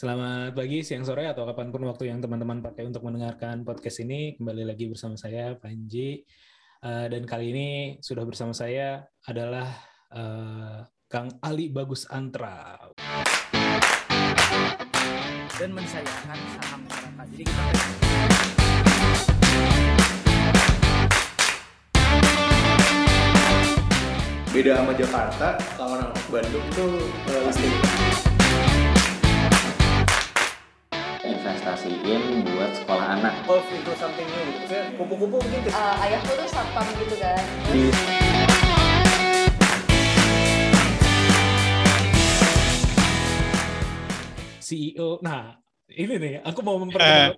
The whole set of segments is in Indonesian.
Selamat pagi, siang, sore, atau kapan pun waktu yang teman-teman pakai untuk mendengarkan podcast ini. Kembali lagi bersama saya, Panji. Uh, dan kali ini sudah bersama saya adalah uh, Kang Ali Bagus Antra. Dan mensayangkan saham masyarakat. Jadi kita beda sama Jakarta kalau orang Bandung tuh uh, investasiin buat sekolah anak. Golf into something new. Gitu kupu-kupu mungkin ke uh, ayahku tuh satpam gitu kan? Di CEO. Nah, ini nih, aku mau memperkenalkan.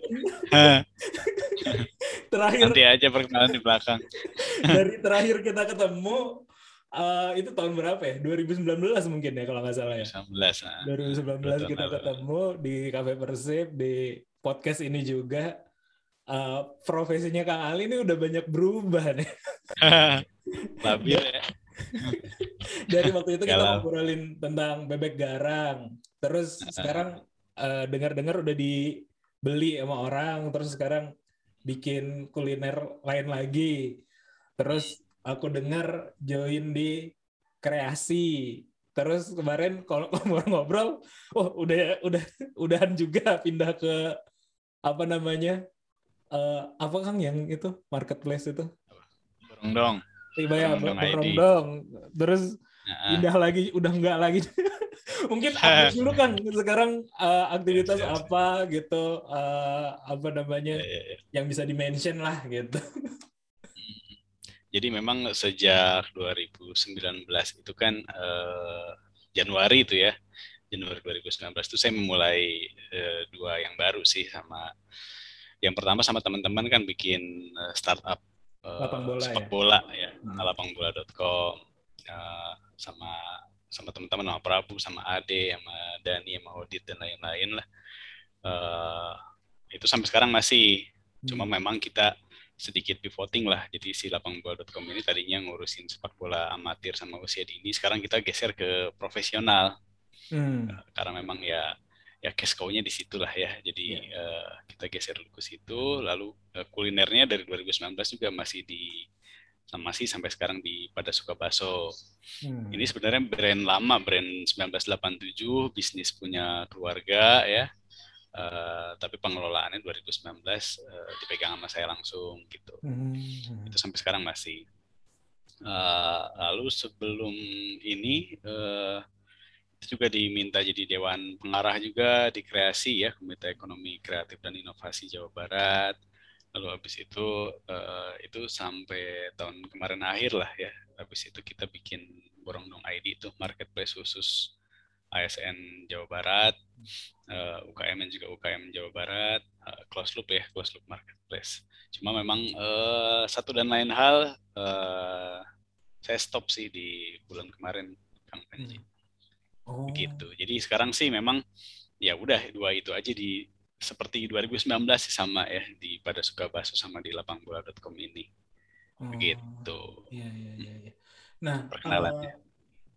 Terakhir. Nanti aja perkenalan di belakang. dari terakhir kita ketemu uh, itu tahun berapa ya? 2019 mungkin ya kalau nggak salah ya. 19. Nah. 2019 Betul, kita ketemu di Cafe Persib di podcast ini juga. Uh, profesinya Kang Ali ini udah banyak berubah nih. Labil ya. Dari waktu itu kita ngobrolin tentang bebek garang. Terus sekarang uh, dengar-dengar udah dibeli sama orang. Terus sekarang bikin kuliner lain lagi. Terus aku dengar join di kreasi. Terus kemarin kalau ngobrol-ngobrol, oh udah udah udahan juga pindah ke apa namanya? eh, apa Kang yang itu marketplace itu? Burung dong. Tiba ya Borong dong borong ID. dong. Terus Nah, pindah lagi udah enggak lagi mungkin update dulu kan sekarang eh, aktivitas Siap, siap. apa gitu eh, apa namanya ya, ya, ya. yang bisa dimention lah gitu Jadi memang sejak 2019 itu kan eh, Januari itu ya. Januari 2019 itu saya memulai eh, dua yang baru sih sama yang pertama sama teman-teman kan bikin eh, startup eh, Lapang bola sepak ya? bola ya, Hmm. lapangbola.com eh, sama sama teman-teman sama Prabu, sama Ade, sama Dani, sama Odit dan lain-lain lah. Eh, itu sampai sekarang masih cuma Hmm. memang kita sedikit pivoting lah. Jadi si lapangbola.com ini tadinya ngurusin sepak bola amatir sama usia dini, sekarang kita geser ke profesional Hmm. karena memang ya ya cash cow-nya di situ lah ya. Jadi eh, kita geser ke situ. Lalu eh, kulinernya dari 2019 juga masih di masih sampai sekarang di pada suka baso. Hmm. Ini sebenarnya brand lama, brand 1987, bisnis punya keluarga ya. Eh, tapi pengelolaannya 2019 eh, dipegang sama saya langsung gitu. Hmm. Itu sampai sekarang masih. Eh, lalu sebelum ini eh, itu juga diminta jadi dewan pengarah juga di kreasi ya Komite Ekonomi Kreatif dan Inovasi Jawa Barat. Lalu habis itu eh, itu sampai tahun kemarin akhir lah ya. Habis itu kita bikin Borong Dong ID itu marketplace khusus ASN Jawa Barat, eh, UKM juga UKM Jawa Barat, eh, close loop ya, close loop marketplace. Cuma memang eh, satu dan lain hal eh, saya stop sih di bulan kemarin, Kang Panji. Oh. Begitu. Jadi sekarang sih memang ya udah dua itu aja di seperti 2019 sih sama ya di pada suka baso sama di lapangbola.com ini. Oh. Begitu. Iya, iya, iya. iya. Nah, Perkenalannya. eh,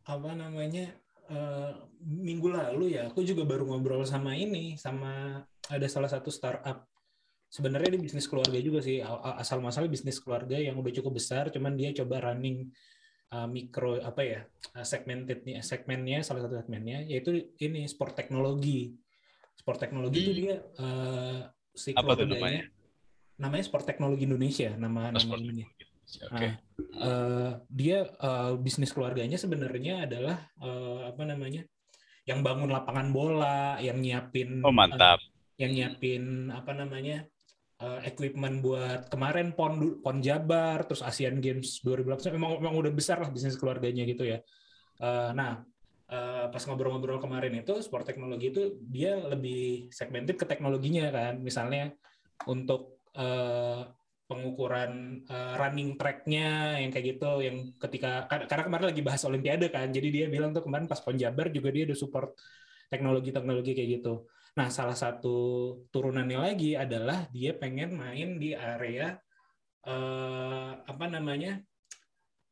apa namanya? Eh, minggu lalu ya, aku juga baru ngobrol sama ini, sama ada salah satu startup. Sebenarnya dia bisnis keluarga juga sih, asal masalah bisnis keluarga yang udah cukup besar, cuman dia coba running eh, mikro apa ya eh, segmented nih segmennya salah satu segmennya yaitu ini sport teknologi. Sport teknologi itu Hmm. dia eh, si Apa keluarganya- namanya? namanya Sport Teknologi Indonesia nama Oh, nama sport Oke. Nah, eh, dia eh, bisnis keluarganya sebenarnya adalah eh, apa namanya yang bangun lapangan bola, yang nyiapin Oh mantap. eh, yang nyiapin apa namanya eh, equipment buat kemarin pon pon Jabar, terus Asian Games 2018 memang memang udah besar lah bisnis keluarganya gitu ya. Eh, nah eh, pas ngobrol-ngobrol kemarin itu sport teknologi itu dia lebih segmented ke teknologinya kan, misalnya untuk pengukuran eh, running track-nya yang kayak gitu yang ketika kar- karena kemarin lagi bahas olimpiade kan jadi dia bilang tuh kemarin pas pon Jabar juga dia udah support teknologi-teknologi kayak gitu nah salah satu turunannya lagi adalah dia pengen main di area eh, apa namanya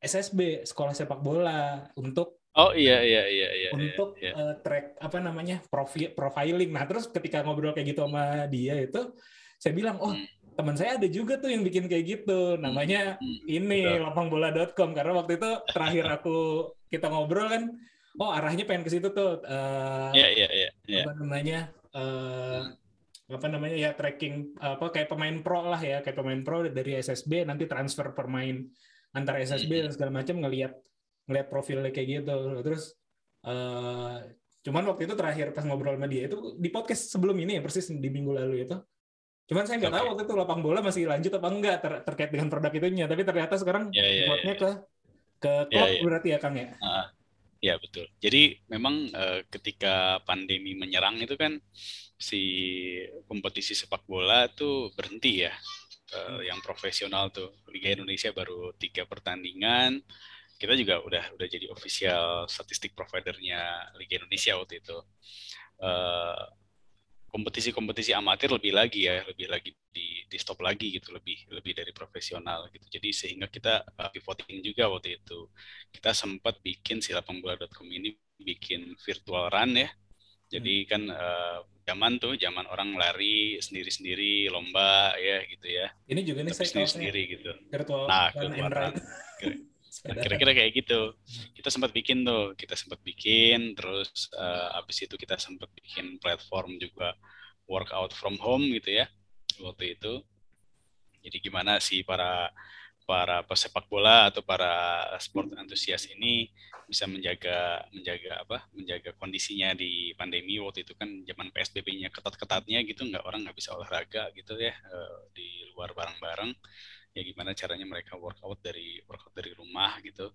SSB sekolah sepak bola untuk Oh iya iya iya iya. untuk iya. eh, track apa namanya profi- profiling. Nah terus ketika ngobrol kayak gitu sama dia itu, saya bilang, oh Hmm. Teman saya ada juga tuh yang bikin kayak gitu. Namanya Hmm, ini lapangbola.com karena waktu itu terakhir aku kita ngobrol kan, oh arahnya pengen ke situ tuh. eh, Iya iya iya. iya. apa namanya eh, apa namanya ya tracking apa kayak pemain pro lah ya kayak pemain pro dari SSB nanti transfer pemain antar SSB dan segala macam ngelihat ngelihat profilnya kayak gitu terus eh, cuman waktu itu terakhir pas ngobrol sama dia itu di podcast sebelum ini ya persis di minggu lalu itu cuman saya nggak tahu Oke. waktu itu lapang bola masih lanjut apa enggak ter- terkait dengan produk itunya tapi ternyata sekarang ya, pivotnya ya. ke ke Ya, klub ya. berarti ya Kang ya Ah, ya betul. Jadi memang eh, ketika pandemi menyerang itu kan si kompetisi sepak bola tuh berhenti ya. Eh, yang profesional tuh Liga Indonesia baru tiga pertandingan. Kita juga udah udah jadi official statistik providernya Liga Indonesia waktu itu. Eh, kompetisi-kompetisi amatir lebih lagi ya, lebih lagi di, di stop lagi gitu, lebih lebih dari profesional gitu. Jadi sehingga kita uh, pivoting juga waktu itu. Kita sempat bikin si lapangbola.com ini bikin virtual run ya. Jadi kan uh, zaman tuh zaman orang lari sendiri-sendiri lomba ya gitu ya. ini juga nih saya kaosnya sendiri-sendiri gitu. virtual Nah, run and run. Kira-kira kayak gitu. Kita sempat bikin tuh, kita sempat bikin, terus eh, abis itu kita sempat bikin platform juga workout from home gitu ya waktu itu. Jadi gimana sih para para pesepak bola atau para sport antusias ini bisa menjaga menjaga apa menjaga kondisinya di pandemi waktu itu kan zaman PSBB-nya ketat-ketatnya gitu nggak orang nggak bisa olahraga gitu ya eh, di luar bareng-bareng ya gimana caranya mereka workout dari workout dari rumah gitu.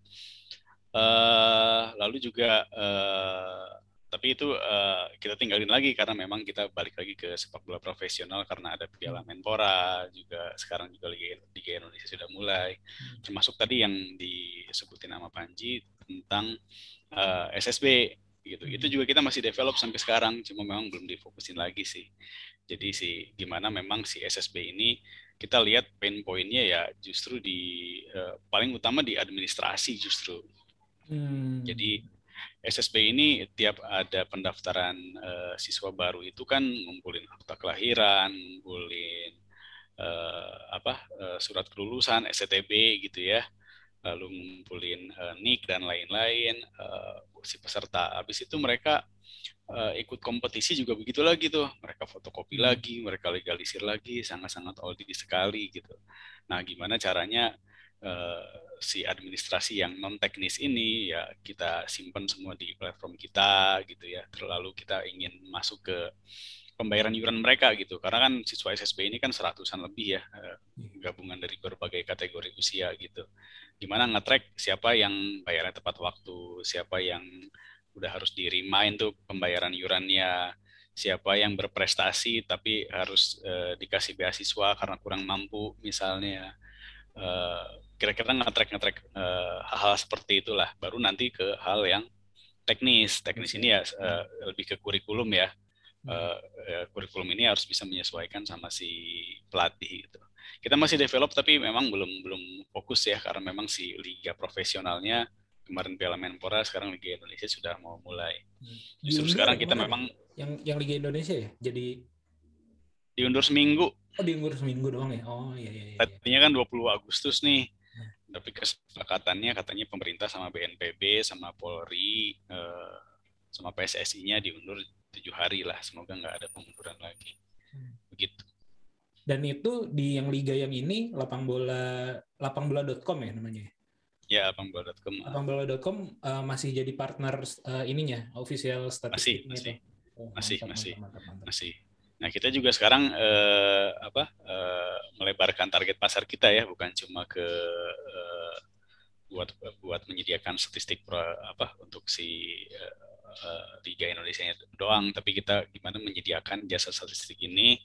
Eh lalu juga eh tapi itu eh, kita tinggalin lagi karena memang kita balik lagi ke sepak bola profesional karena ada Piala Menpora juga sekarang juga Liga, Liga Indonesia sudah mulai. Termasuk tadi yang disebutin nama Panji tentang eh, SSB gitu. Itu juga kita masih develop sampai sekarang cuma memang belum difokusin lagi sih. Jadi sih gimana memang si SSB ini kita lihat pain pointnya ya justru di eh, paling utama di administrasi justru Hmm. jadi SSB ini tiap ada pendaftaran eh, siswa baru itu kan ngumpulin akta kelahiran, ngumpulin eh, apa eh, surat kelulusan STTB gitu ya, lalu ngumpulin eh, NIK dan lain-lain eh, si peserta. Habis itu mereka eh, ikut kompetisi juga begitu lagi tuh, mereka fotokopi lagi, mereka legalisir lagi, sangat-sangat audit sekali gitu. Nah, gimana caranya eh, si administrasi yang non teknis ini ya kita simpan semua di platform kita gitu ya. Terlalu kita ingin masuk ke pembayaran iuran mereka gitu. Karena kan siswa SSB ini kan seratusan lebih ya eh, gabungan dari berbagai kategori usia gitu. Gimana nge-track siapa yang bayarnya tepat waktu, siapa yang udah harus di remind tuh pembayaran iurannya, siapa yang berprestasi tapi harus eh, dikasih beasiswa karena kurang mampu misalnya Eh, kira-kira nge-track nge-track eh, hal-hal seperti itulah. Baru nanti ke hal yang teknis. Teknis ini ya eh, lebih ke kurikulum ya. Eh, kurikulum ini harus bisa menyesuaikan sama si pelatih gitu. Kita masih develop tapi memang belum belum fokus ya karena memang si liga profesionalnya kemarin Piala Menpora sekarang Liga Indonesia sudah mau mulai. Justru Diundur sekarang ya kita memang yang yang Liga Indonesia ya? Jadi diundur seminggu. Oh diundur seminggu doang ya? Oh iya iya, iya. tadinya kan 20 Agustus nih. Tapi kesepakatannya katanya pemerintah sama BNPB sama Polri eh, sama PSSI-nya diundur tujuh hari lah. Semoga nggak ada pengunduran lagi. Hmm. begitu. Dan itu di yang liga yang ini lapang bola lapangbola.com ya namanya ya lapangbola.com lapangbola.com eh, masih jadi partner eh, ininya official statistik masih Oh, masih, mantap, masih. mantap, mantap, mantap. masih. Nah kita juga sekarang eh, apa eh, melebarkan target pasar kita ya bukan cuma ke eh, buat buat menyediakan statistik pro, apa untuk si eh, eh, Liga Indonesia doang tapi kita gimana menyediakan jasa statistik ini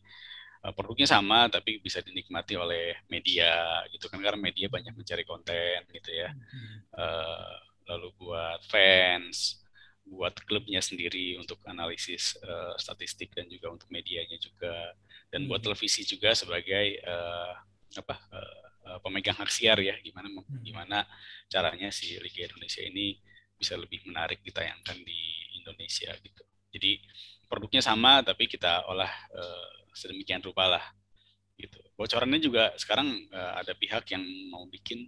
produknya sama tapi bisa dinikmati oleh media gitu kan karena media banyak mencari konten gitu ya Eh, lalu buat fans buat klubnya sendiri untuk analisis eh, statistik dan juga untuk medianya juga dan buat Hmm. televisi juga sebagai eh, apa eh, eh, pemegang hak siar ya gimana Hmm. gimana caranya si Liga Indonesia ini bisa lebih menarik ditayangkan di Indonesia gitu. Jadi produknya sama tapi kita olah uh, sedemikian rupa lah gitu. Bocorannya juga sekarang uh, ada pihak yang mau bikin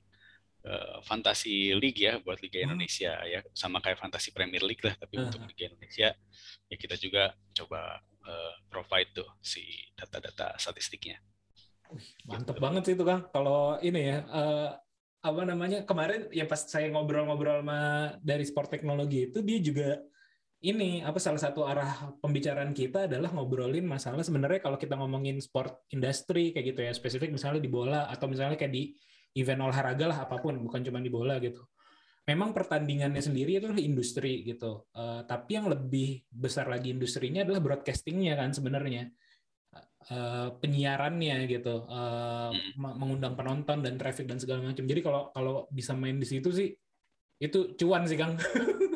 uh, fantasi league ya buat Liga hmm. Indonesia ya sama kayak fantasi Premier League lah tapi uh. untuk Liga Indonesia ya kita juga coba uh, provide tuh si data-data statistiknya. Mantep gitu. banget sih itu Kang. Kalau ini ya uh, apa namanya kemarin ya pas saya ngobrol-ngobrol sama dari sport teknologi itu dia juga ini apa salah satu arah pembicaraan kita adalah ngobrolin masalah sebenarnya kalau kita ngomongin sport industri kayak gitu ya spesifik misalnya di bola atau misalnya kayak di event olahraga lah apa pun bukan cuma di bola gitu. Memang pertandingannya sendiri itu industri gitu. Uh, tapi yang lebih besar lagi industrinya adalah broadcastingnya kan sebenarnya. Uh, penyiarannya gitu, uh, mengundang penonton dan traffic dan segala macam. Jadi kalau kalau bisa main di situ sih itu cuan sih Kang.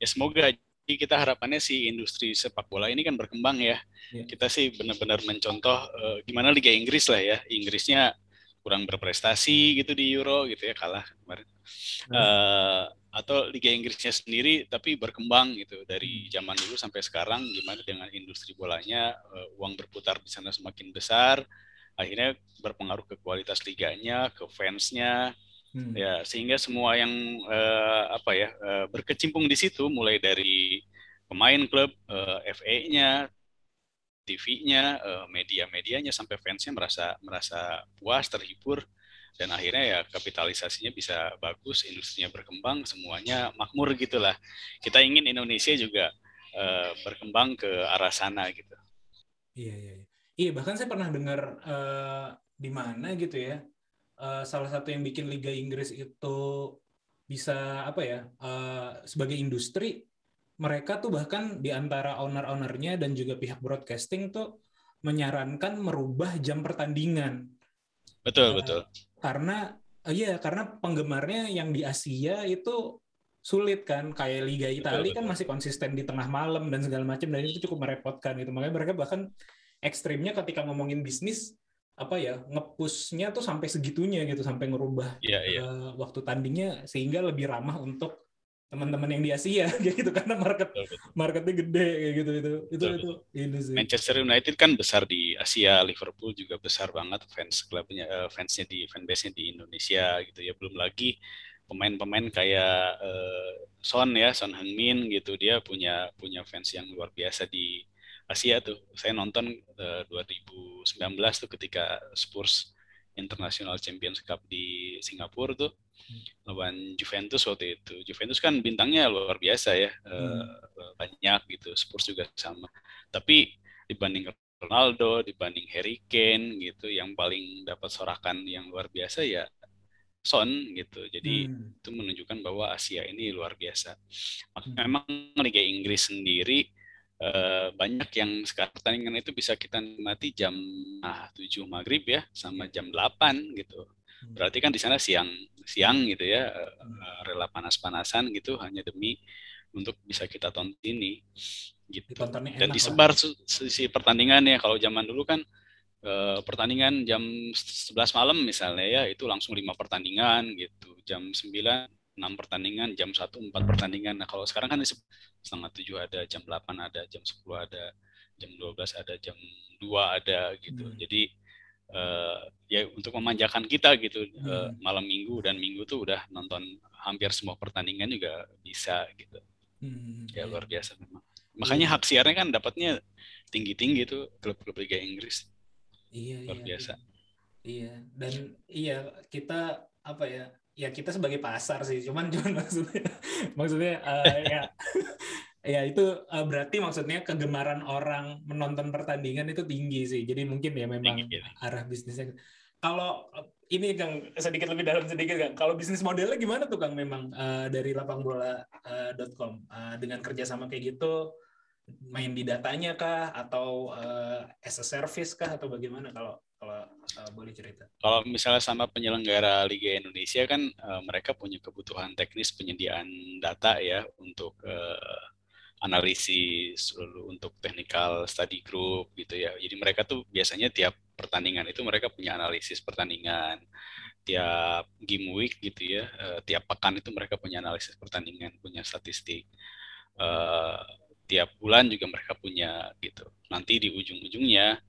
ya semoga jadi kita harapannya si industri sepak bola ini kan berkembang ya. ya. Kita sih benar-benar mencontoh uh, gimana Liga Inggris lah ya. Inggrisnya kurang berprestasi gitu di Euro gitu ya kalah kemarin. Hmm. Uh, atau Liga Inggrisnya sendiri tapi berkembang gitu dari hmm. zaman dulu sampai sekarang gimana dengan industri bolanya uh, uang berputar di sana semakin besar akhirnya berpengaruh ke kualitas liganya ke fansnya hmm. ya sehingga semua yang uh, apa ya uh, berkecimpung di situ mulai dari pemain klub uh, FA-nya TV-nya uh, media-medianya sampai fansnya merasa merasa puas terhibur dan akhirnya ya kapitalisasinya bisa bagus, industrinya berkembang, semuanya makmur gitulah. Kita ingin Indonesia juga uh, berkembang ke arah sana gitu. Iya iya. Iya, iya bahkan saya pernah dengar uh, di mana gitu ya. Uh, salah satu yang bikin Liga Inggris itu bisa apa ya uh, sebagai industri mereka tuh bahkan di antara owner-ownernya dan juga pihak broadcasting tuh menyarankan merubah jam pertandingan. Betul, uh, betul. karena uh, iya karena penggemarnya yang di Asia itu sulit kan kayak Liga Italia kan masih konsisten di tengah malam dan segala macam dan itu cukup merepotkan gitu. Makanya mereka bahkan ekstrimnya ketika ngomongin bisnis apa ya ngepushnya tuh sampai segitunya gitu sampai ngerubah yeah, yeah. Uh, waktu tandingnya sehingga lebih ramah untuk teman-teman yang di Asia gitu karena market marketnya gede kayak gitu itu itu itu ini sih. Manchester United kan besar di Asia Liverpool juga besar banget fans klubnya uh, fansnya di fanbase-nya di Indonesia gitu ya belum lagi pemain-pemain kayak uh, Son ya Son Heung-min gitu dia punya punya fans yang luar biasa di Asia tuh saya nonton uh, 2019 tuh ketika Spurs International Champions Cup di Singapura tuh lawan Juventus waktu itu. Juventus kan bintangnya luar biasa ya, hmm. uh, banyak gitu. Spurs juga sama. Tapi dibanding Ronaldo, dibanding Harry Kane gitu, yang paling dapat sorakan yang luar biasa ya Son gitu. Jadi hmm. itu menunjukkan bahwa Asia ini luar biasa. Hmm. Memang Liga Inggris sendiri uh, banyak yang sekarang pertandingan itu bisa kita nikmati jam ah, 7 maghrib ya sama jam 8 gitu. Hmm. Berarti kan di sana siang siang gitu ya, uh, rela panas-panasan gitu hanya demi untuk bisa kita tonton ini gitu. Dan disebar sisi pertandingannya kalau zaman dulu kan uh, pertandingan jam 11 malam misalnya ya itu langsung lima pertandingan gitu. Jam 9 enam pertandingan, jam satu empat pertandingan. Nah kalau sekarang kan setengah tujuh ada, jam 8 ada, jam 10 ada, jam 12 ada, jam 2 ada gitu. Hmm. Jadi uh, ya untuk memanjakan kita gitu hmm. uh, malam minggu dan minggu tuh udah nonton hampir semua pertandingan juga bisa gitu hmm. ya luar biasa memang makanya hak siarnya kan dapatnya tinggi tinggi tuh klub-klub Liga Inggris iya luar iya, biasa iya dan iya kita apa ya ya kita sebagai pasar sih cuman cuman maksudnya maksudnya uh, ya ya itu uh, berarti maksudnya kegemaran orang menonton pertandingan itu tinggi sih. Jadi mungkin ya memang tinggi, arah bisnisnya. Kalau uh, ini Kang sedikit lebih dalam sedikit Kang. Kalau bisnis modelnya gimana tuh Kang memang uh, dari lapangbola.com uh, dengan kerjasama kayak gitu main di datanya kah atau uh, as a service kah atau bagaimana kalau kalau uh, boleh cerita? Kalau misalnya sama penyelenggara Liga Indonesia kan uh, mereka punya kebutuhan teknis penyediaan data ya untuk uh, analisis lalu untuk technical study group gitu ya. Jadi mereka tuh biasanya tiap pertandingan itu mereka punya analisis pertandingan. tiap game week gitu ya, uh, tiap pekan itu mereka punya analisis pertandingan, punya statistik. Uh, tiap bulan juga mereka punya gitu. Nanti di ujung-ujungnya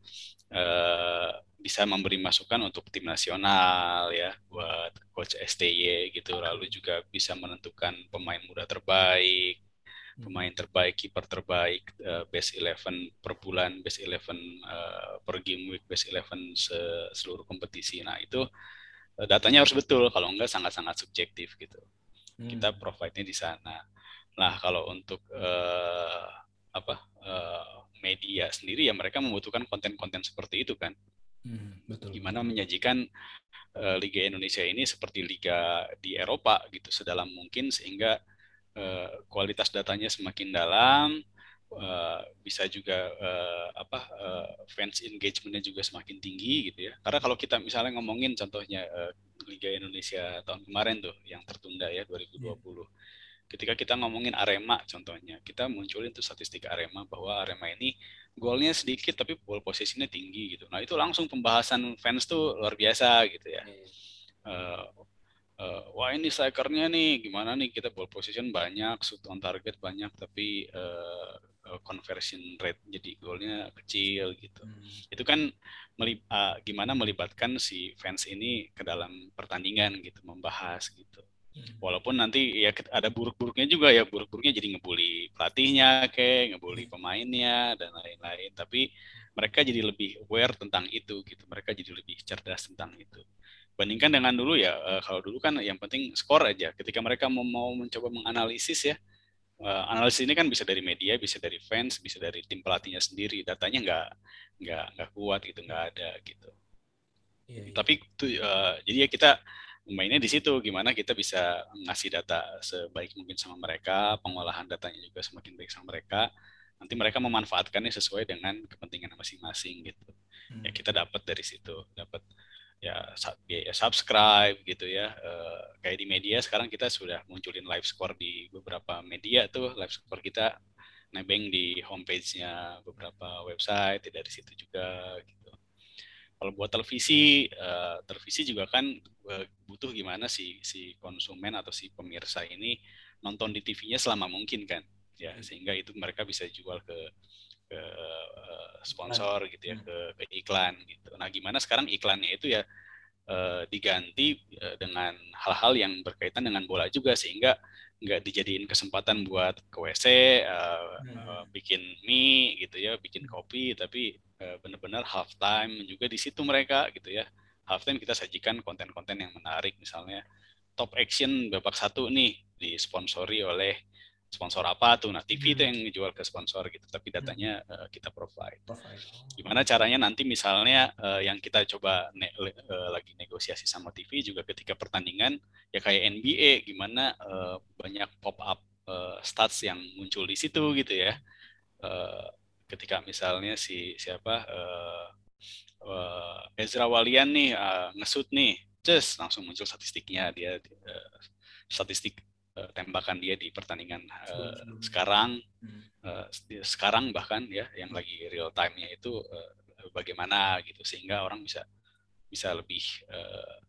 uh, bisa memberi masukan untuk tim nasional ya buat coach STY gitu. Lalu juga bisa menentukan pemain muda terbaik pemain terbaik kiper terbaik uh, best eleven per bulan best eleven uh, per game week best eleven se seluruh kompetisi. Nah itu uh, datanya harus betul. Kalau enggak sangat-sangat subjektif gitu. Hmm. kita provide-nya di sana. Nah kalau untuk uh, apa uh, media sendiri ya mereka membutuhkan konten-konten seperti itu kan Hmm, betul. Gimana menyajikan uh, Liga Indonesia ini seperti liga di Eropa gitu sedalam mungkin sehingga uh, kualitas datanya semakin dalam, uh, bisa juga uh, apa uh, fans engagementnya juga semakin tinggi gitu ya. Karena kalau kita misalnya ngomongin contohnya uh, Liga Indonesia tahun kemarin tuh yang tertunda ya 2020. Yeah ketika kita ngomongin Arema contohnya, kita munculin tuh statistik Arema bahwa Arema ini golnya sedikit tapi ball posisinya tinggi gitu. Nah itu langsung pembahasan fans tuh luar biasa gitu ya. Uh, uh, wah ini strikernya nih gimana nih kita ball position banyak, shoot on target banyak tapi uh, conversion rate jadi golnya kecil gitu. Hmm. Itu kan melib uh, gimana melibatkan si fans ini ke dalam pertandingan gitu, membahas gitu. Hmm. Walaupun nanti ya ada buruk-buruknya juga ya, buruk-buruknya jadi ngebully pelatihnya kayak, ngebully hmm. pemainnya dan lain-lain. Tapi mereka jadi lebih aware tentang itu gitu. Mereka jadi lebih cerdas tentang itu. Bandingkan dengan dulu ya, eh, kalau dulu kan yang penting skor aja. Ketika mereka mau, mencoba menganalisis ya, eh, analisis ini kan bisa dari media, bisa dari fans, bisa dari tim pelatihnya sendiri. Datanya nggak nggak nggak kuat gitu, nggak ada gitu. Iya, iya. Tapi tuh, uh, jadi ya kita mainnya di situ gimana kita bisa ngasih data sebaik mungkin sama mereka pengolahan datanya juga semakin baik sama mereka nanti mereka memanfaatkannya sesuai dengan kepentingan masing-masing gitu hmm. ya kita dapat dari situ dapat ya biaya subscribe gitu ya e, kayak di media sekarang kita sudah munculin live score di beberapa media tuh live score kita nebeng di homepage-nya beberapa website dari situ juga gitu kalau buat televisi uh, televisi juga kan uh, butuh gimana si si konsumen atau si pemirsa ini nonton di TV-nya selama mungkin kan ya hmm. sehingga itu mereka bisa jual ke ke uh, sponsor gitu ya hmm. ke, ke iklan gitu nah gimana sekarang iklannya itu ya uh, diganti uh, dengan hal-hal yang berkaitan dengan bola juga sehingga nggak dijadiin kesempatan buat ke WC uh, hmm. uh, bikin mie gitu ya bikin kopi tapi benar-benar half time juga di situ mereka gitu ya half time kita sajikan konten-konten yang menarik misalnya top action babak satu nih disponsori oleh sponsor apa tuh nah TV itu hmm. yang jual ke sponsor gitu tapi hmm. datanya uh, kita provide. provide. Gimana caranya nanti misalnya uh, yang kita coba ne uh, lagi negosiasi sama TV juga ketika pertandingan ya kayak NBA gimana uh, banyak pop up uh, stats yang muncul di situ gitu ya. Uh, ketika misalnya si siapa uh, uh, Ezra Walian nih uh, ngesut nih, just langsung muncul statistiknya dia uh, statistik uh, tembakan dia di pertandingan uh, sekarang uh, sekarang bahkan ya yang lagi real time-nya itu uh, bagaimana gitu sehingga orang bisa bisa lebih uh,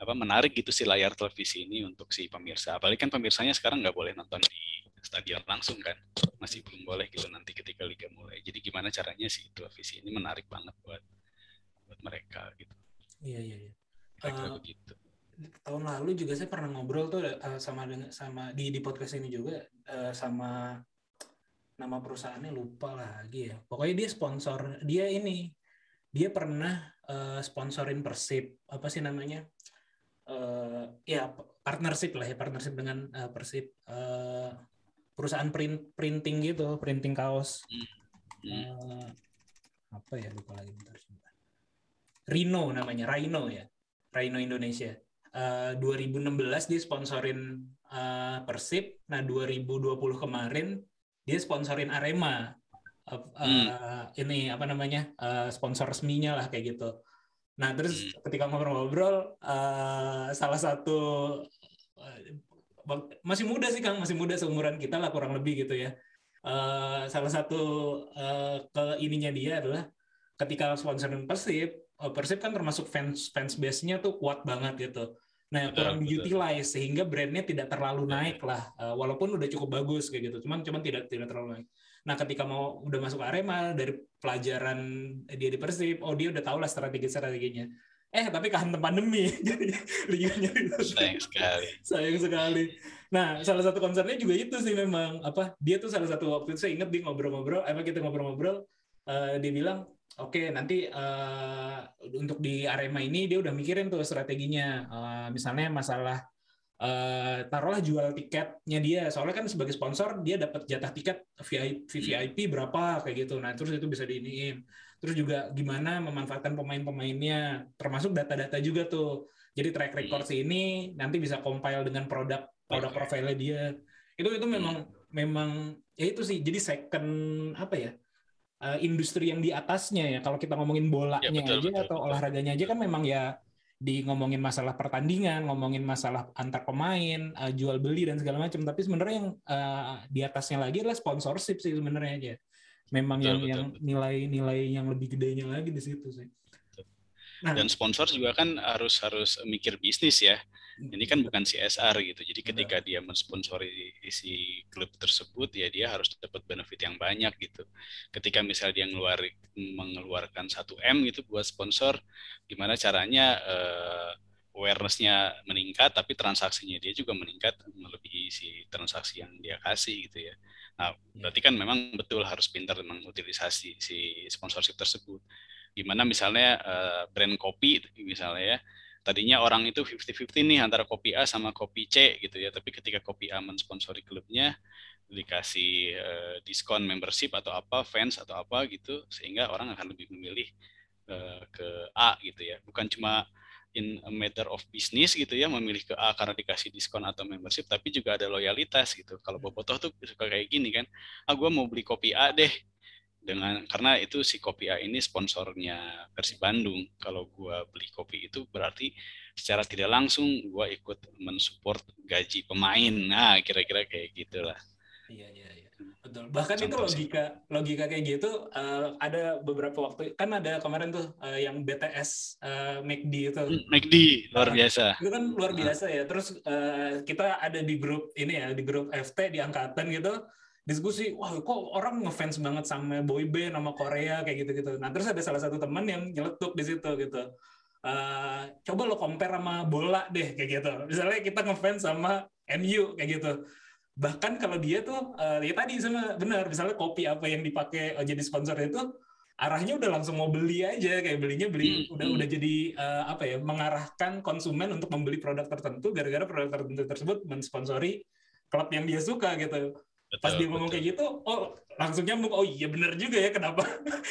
apa menarik gitu si layar televisi ini untuk si pemirsa. Apalagi kan pemirsanya sekarang nggak boleh nonton di stadion langsung kan, masih belum boleh gitu nanti ketika liga mulai. Jadi gimana caranya si televisi ini menarik banget buat buat mereka gitu. Iya iya. iya. uh, begitu tahun lalu juga saya pernah ngobrol tuh uh, sama dengan sama di di podcast ini juga uh, sama nama perusahaannya lupa lagi ya. Pokoknya dia sponsor dia ini dia pernah uh, sponsorin Persib apa sih namanya? Uh, ya partnership lah ya partnership dengan uh, Persib uh, perusahaan print printing gitu printing kaos uh, apa ya lupa lagi bentar Rino namanya Rhino ya Rhino Indonesia uh, eh, 2016 dia sponsorin uh, Persib. Nah 2020 kemarin dia sponsorin Arema. Uh, hmm. Ini apa namanya uh, sponsor resminya lah kayak gitu. Nah terus hmm. ketika ngobrol-ngobrol uh, salah satu uh, masih muda sih Kang, masih muda seumuran kita lah kurang lebih gitu ya. Uh, salah satu uh, ke ininya dia adalah ketika sponsorin Persib, eh, Persib kan termasuk fans fans base-nya tuh kuat banget gitu. Nah, Betul, kurang betul. diutilize sehingga brandnya tidak terlalu Betul. naik lah. Eh, walaupun udah cukup bagus kayak gitu. Cuman cuman tidak tidak terlalu naik. Nah, ketika mau udah masuk Arema dari pelajaran dia di Persib, oh dia udah tahu lah strategi-strateginya. Eh, tapi kehantam pandemi. Jadi liganya sayang sekali sayang sekali. Nah, salah satu concernnya juga itu sih memang apa dia tuh salah satu waktu itu saya ingat dia ngobrol-ngobrol, apa kita ngobrol-ngobrol, eh, dia bilang, oke nanti eh, untuk di Arema ini dia udah mikirin tuh strateginya, Eh, misalnya masalah eh, taruhlah jual tiketnya dia, soalnya kan sebagai sponsor dia dapat jatah tiket VIP, VVIP berapa kayak gitu, nah terus itu bisa diiniin. Terus juga gimana memanfaatkan pemain-pemainnya, termasuk data-data juga tuh. Jadi track record si ini nanti bisa compile dengan produk produk profile dia. Itu itu memang memang ya itu sih. Jadi second apa ya? eh, industri yang di atasnya ya. Kalau kita ngomongin bolanya Ya, betul, aja betul, atau betul. olahraganya aja kan memang ya di ngomongin masalah pertandingan, ngomongin masalah antar pemain, eh, jual beli dan segala macam. Tapi sebenarnya yang eh, di atasnya lagi adalah sponsorship sih sebenarnya aja. Memang Betul, yang betul, yang nilai-nilai yang lebih gedenya lagi di situ sih. Dan sponsor juga kan harus harus mikir bisnis ya. Ini kan bukan CSR gitu. Jadi ketika dia mensponsori si klub tersebut ya dia harus dapat benefit yang banyak gitu. Ketika misalnya dia ngeluarin mengeluarkan 1 m gitu buat sponsor gimana caranya eh, awareness-nya meningkat tapi transaksinya dia juga meningkat melebihi si transaksi yang dia kasih gitu ya. Nah berarti kan memang betul harus pintar mengutilisasi si sponsorship tersebut gimana misalnya eh, brand kopi misalnya ya. Tadinya orang itu 50-50 nih antara kopi A sama kopi C gitu ya. Tapi ketika kopi A mensponsori klubnya dikasih eh, diskon membership atau apa fans atau apa gitu sehingga orang akan lebih memilih eh, ke A gitu ya. Bukan cuma in a matter of business gitu ya memilih ke A karena dikasih diskon atau membership tapi juga ada loyalitas gitu. Kalau bobotoh tuh suka kayak gini kan ah gue mau beli kopi A deh dengan karena itu si kopi A ini sponsornya Persib Bandung. Kalau gua beli kopi itu berarti secara tidak langsung gua ikut mensupport gaji pemain. Nah, kira-kira kayak gitulah. Iya iya iya. Betul. Bahkan itu Contoh sih. logika logika kayak gitu eh, ada beberapa waktu kan ada kemarin tuh eh, yang BTS eh, McD itu. Hmm, McD luar Ah. biasa. Itu kan luar biasa ya. Terus eh, kita ada di grup ini ya, di grup FT di angkatan gitu diskusi, wah kok orang ngefans banget sama boy band sama Korea kayak gitu-gitu. Nah, terus ada salah satu teman yang nyeletuk di situ gitu. Eh, coba lo compare sama bola deh kayak gitu. Misalnya kita ngefans sama MU kayak gitu. Bahkan kalau dia tuh eh, ya tadi sama benar, misalnya kopi apa yang dipakai eh, jadi sponsor itu arahnya udah langsung mau beli aja kayak belinya beli Hmm, udah hmm. udah jadi eh, apa ya mengarahkan konsumen untuk membeli produk tertentu gara-gara produk tertentu tersebut mensponsori klub yang dia suka gitu pas Betul, dia ngomong betul. kayak gitu oh langsung nyambung oh iya bener juga ya kenapa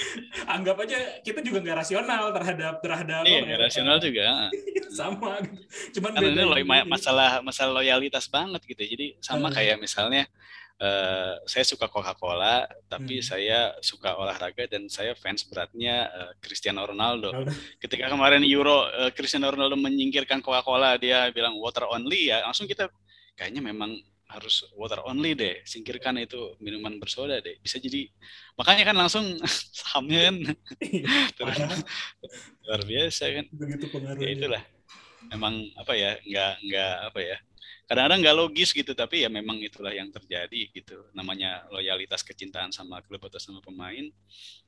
anggap aja kita juga nggak rasional terhadap terhadap Iya, ya, nggak rasional juga. sama cuman Karena beda loy- masalah masalah loyalitas banget gitu. Jadi sama Hmm. kayak misalnya eh, saya suka Coca-Cola, tapi Hmm. saya suka olahraga dan saya fans beratnya eh, Cristiano Ronaldo. Ketika kemarin Euro eh, Cristiano Ronaldo menyingkirkan Coca-Cola, dia bilang water only ya, langsung kita kayaknya memang harus water only deh, singkirkan itu minuman bersoda deh. Bisa jadi makanya kan langsung sahamnya kan turun Parah, luar biasa kan. begitu Ya pengaruhnya itulah. Memang apa ya, nggak nggak apa ya. Kadang-kadang nggak logis gitu, tapi ya memang itulah yang terjadi gitu. Namanya loyalitas kecintaan sama klub atau sama pemain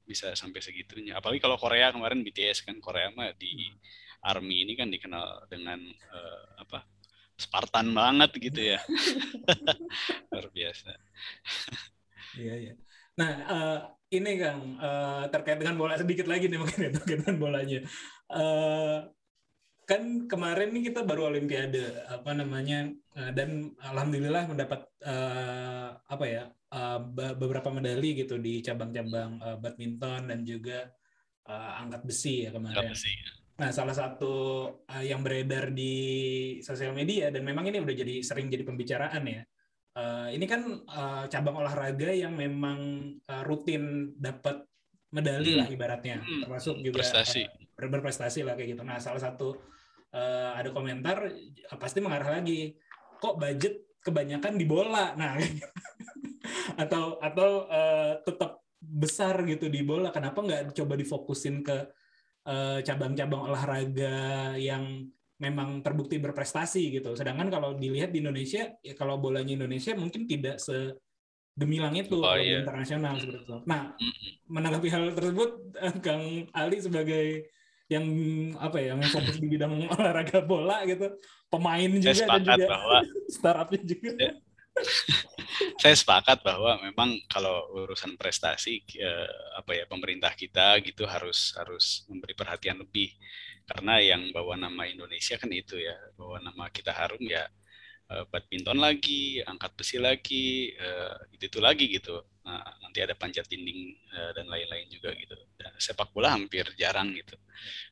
bisa sampai segitunya. Apalagi kalau Korea kemarin BTS kan Korea mah di Army ini kan dikenal dengan eh, apa Spartan banget gitu ya. Luar biasa. Iya, iya. Nah, eh, ini Kang, eh, terkait dengan bola sedikit lagi nih mungkin ya, terkait dengan bolanya. Eh, kan kemarin nih kita baru Olimpiade, apa namanya, dan alhamdulillah mendapat eh, apa ya be- beberapa medali gitu di cabang-cabang eh, badminton dan juga eh, angkat besi ya kemarin. Apa sih? Nah, salah satu uh, yang beredar di sosial media dan memang ini udah jadi sering jadi pembicaraan ya. Uh, ini kan uh, cabang olahraga yang memang uh, rutin dapat medali Hmm. lah ibaratnya, Hmm, termasuk juga prestasi. uh, ber- berprestasi lah kayak gitu. Nah, salah satu uh, ada komentar uh, pasti mengarah lagi, kok budget kebanyakan di bola. Nah, atau atau uh, tetap besar gitu di bola. Kenapa nggak coba difokusin ke cabang-cabang olahraga yang memang terbukti berprestasi gitu. Sedangkan kalau dilihat di Indonesia, ya kalau bolanya Indonesia mungkin tidak se gemilang itu Oh, iya. internasional seperti itu. Nah, menanggapi hal tersebut, eh, Kang Ali sebagai yang apa ya, yang fokus di bidang olahraga bola gitu, pemain juga dan juga startupnya juga. Ya. saya sepakat bahwa memang kalau urusan prestasi eh, apa ya pemerintah kita gitu harus harus memberi perhatian lebih karena yang bawa nama Indonesia kan itu ya bawa nama kita harum ya eh, badminton lagi angkat besi lagi itu itu lagi gitu. Nah, nanti ada panjat dinding eh, dan lain-lain juga gitu. Dan sepak bola hampir jarang gitu.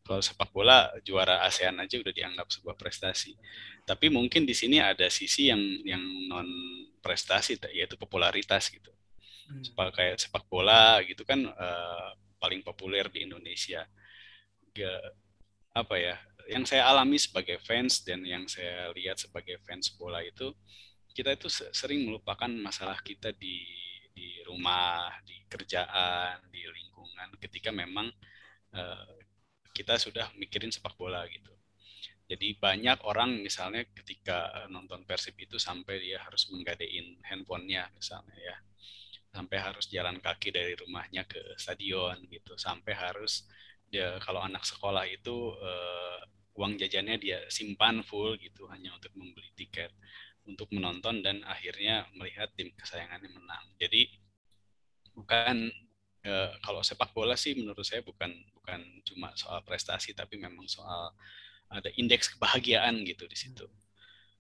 Kalau sepak bola juara ASEAN aja udah dianggap sebuah prestasi. Tapi mungkin di sini ada sisi yang yang non prestasi yaitu popularitas gitu. Hmm. sepak kayak sepak bola gitu kan eh, paling populer di Indonesia. Ga- apa ya yang saya alami sebagai fans dan yang saya lihat sebagai fans bola itu kita itu se- sering melupakan masalah kita di di rumah di kerjaan di lingkungan ketika memang eh, kita sudah mikirin sepak bola gitu. Jadi banyak orang misalnya ketika nonton Persib itu sampai dia harus menggadein handphonenya misalnya ya. Sampai harus jalan kaki dari rumahnya ke stadion gitu. Sampai harus dia kalau anak sekolah itu eh, uang jajannya dia simpan full gitu hanya untuk membeli tiket untuk menonton dan akhirnya melihat tim kesayangannya menang. Jadi bukan eh, kalau sepak bola sih menurut saya bukan bukan cuma soal prestasi tapi memang soal ada indeks kebahagiaan gitu di situ.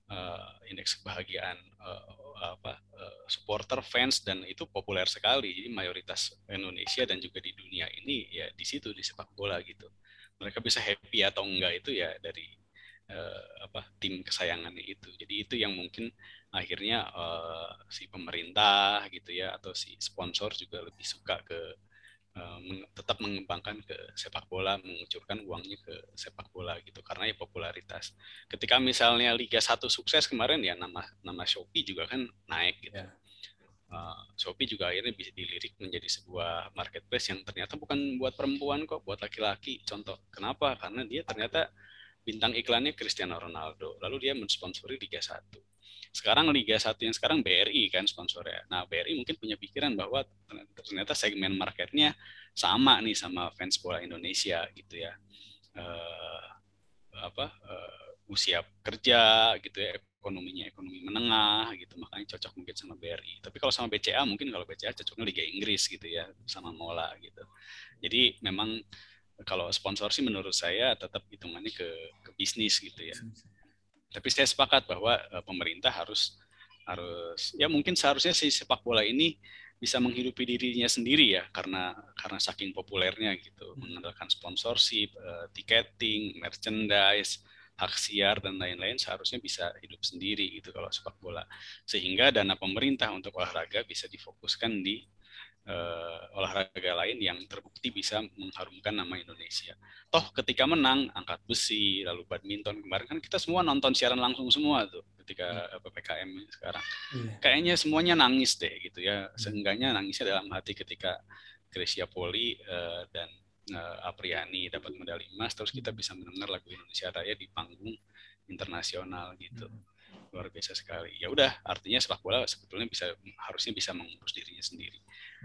Eh, indeks kebahagiaan eh, apa eh, supporter fans dan itu populer sekali. Jadi mayoritas Indonesia dan juga di dunia ini ya di situ di sepak bola gitu mereka bisa happy atau enggak itu ya dari eh, apa tim kesayangannya itu. Jadi itu yang mungkin akhirnya eh, si pemerintah gitu ya atau si sponsor juga lebih suka ke meng- tetap mengembangkan ke sepak bola mengucurkan uangnya ke sepak bola gitu karena ya popularitas. Ketika misalnya Liga 1 sukses kemarin ya nama nama Shopee juga kan naik gitu. Ya. Uh, Shopee juga akhirnya bisa dilirik menjadi sebuah marketplace yang ternyata bukan buat perempuan kok, buat laki-laki. Contoh, kenapa? Karena dia ternyata bintang iklannya Cristiano Ronaldo, lalu dia mensponsori Liga 1. Sekarang Liga 1 yang sekarang BRI kan sponsornya. Nah, BRI mungkin punya pikiran bahwa ternyata segmen marketnya sama nih sama fans bola Indonesia gitu ya. Uh, apa uh, usia kerja gitu ya ekonominya ekonomi menengah gitu. Makanya cocok mungkin sama BRI tapi kalau sama BCA mungkin kalau BCA cocoknya Liga Inggris gitu ya sama Mola gitu. Jadi memang kalau sponsor sih menurut saya tetap hitungannya ke ke bisnis gitu ya. Tapi saya sepakat bahwa uh, pemerintah harus harus ya mungkin seharusnya si sepak bola ini bisa menghidupi dirinya sendiri ya karena karena saking populernya gitu. Mengandalkan sponsorship, uh, tiketing, merchandise, hak siar dan lain-lain seharusnya bisa hidup sendiri gitu kalau sepak bola sehingga dana pemerintah untuk olahraga bisa difokuskan di uh, olahraga lain yang terbukti bisa mengharumkan nama Indonesia. Toh ketika menang angkat besi lalu badminton kemarin kan kita semua nonton siaran langsung semua tuh ketika ppkm sekarang. Iya. Kayaknya semuanya nangis deh gitu ya. Seenggaknya nangisnya dalam hati ketika Grecia Poli uh, dan uh, Apriani dapat medali emas terus kita bisa mendengar lagu Indonesia Raya di panggung internasional gitu. Luar biasa sekali. Ya udah artinya sepak bola sebetulnya bisa harusnya bisa mengurus dirinya sendiri.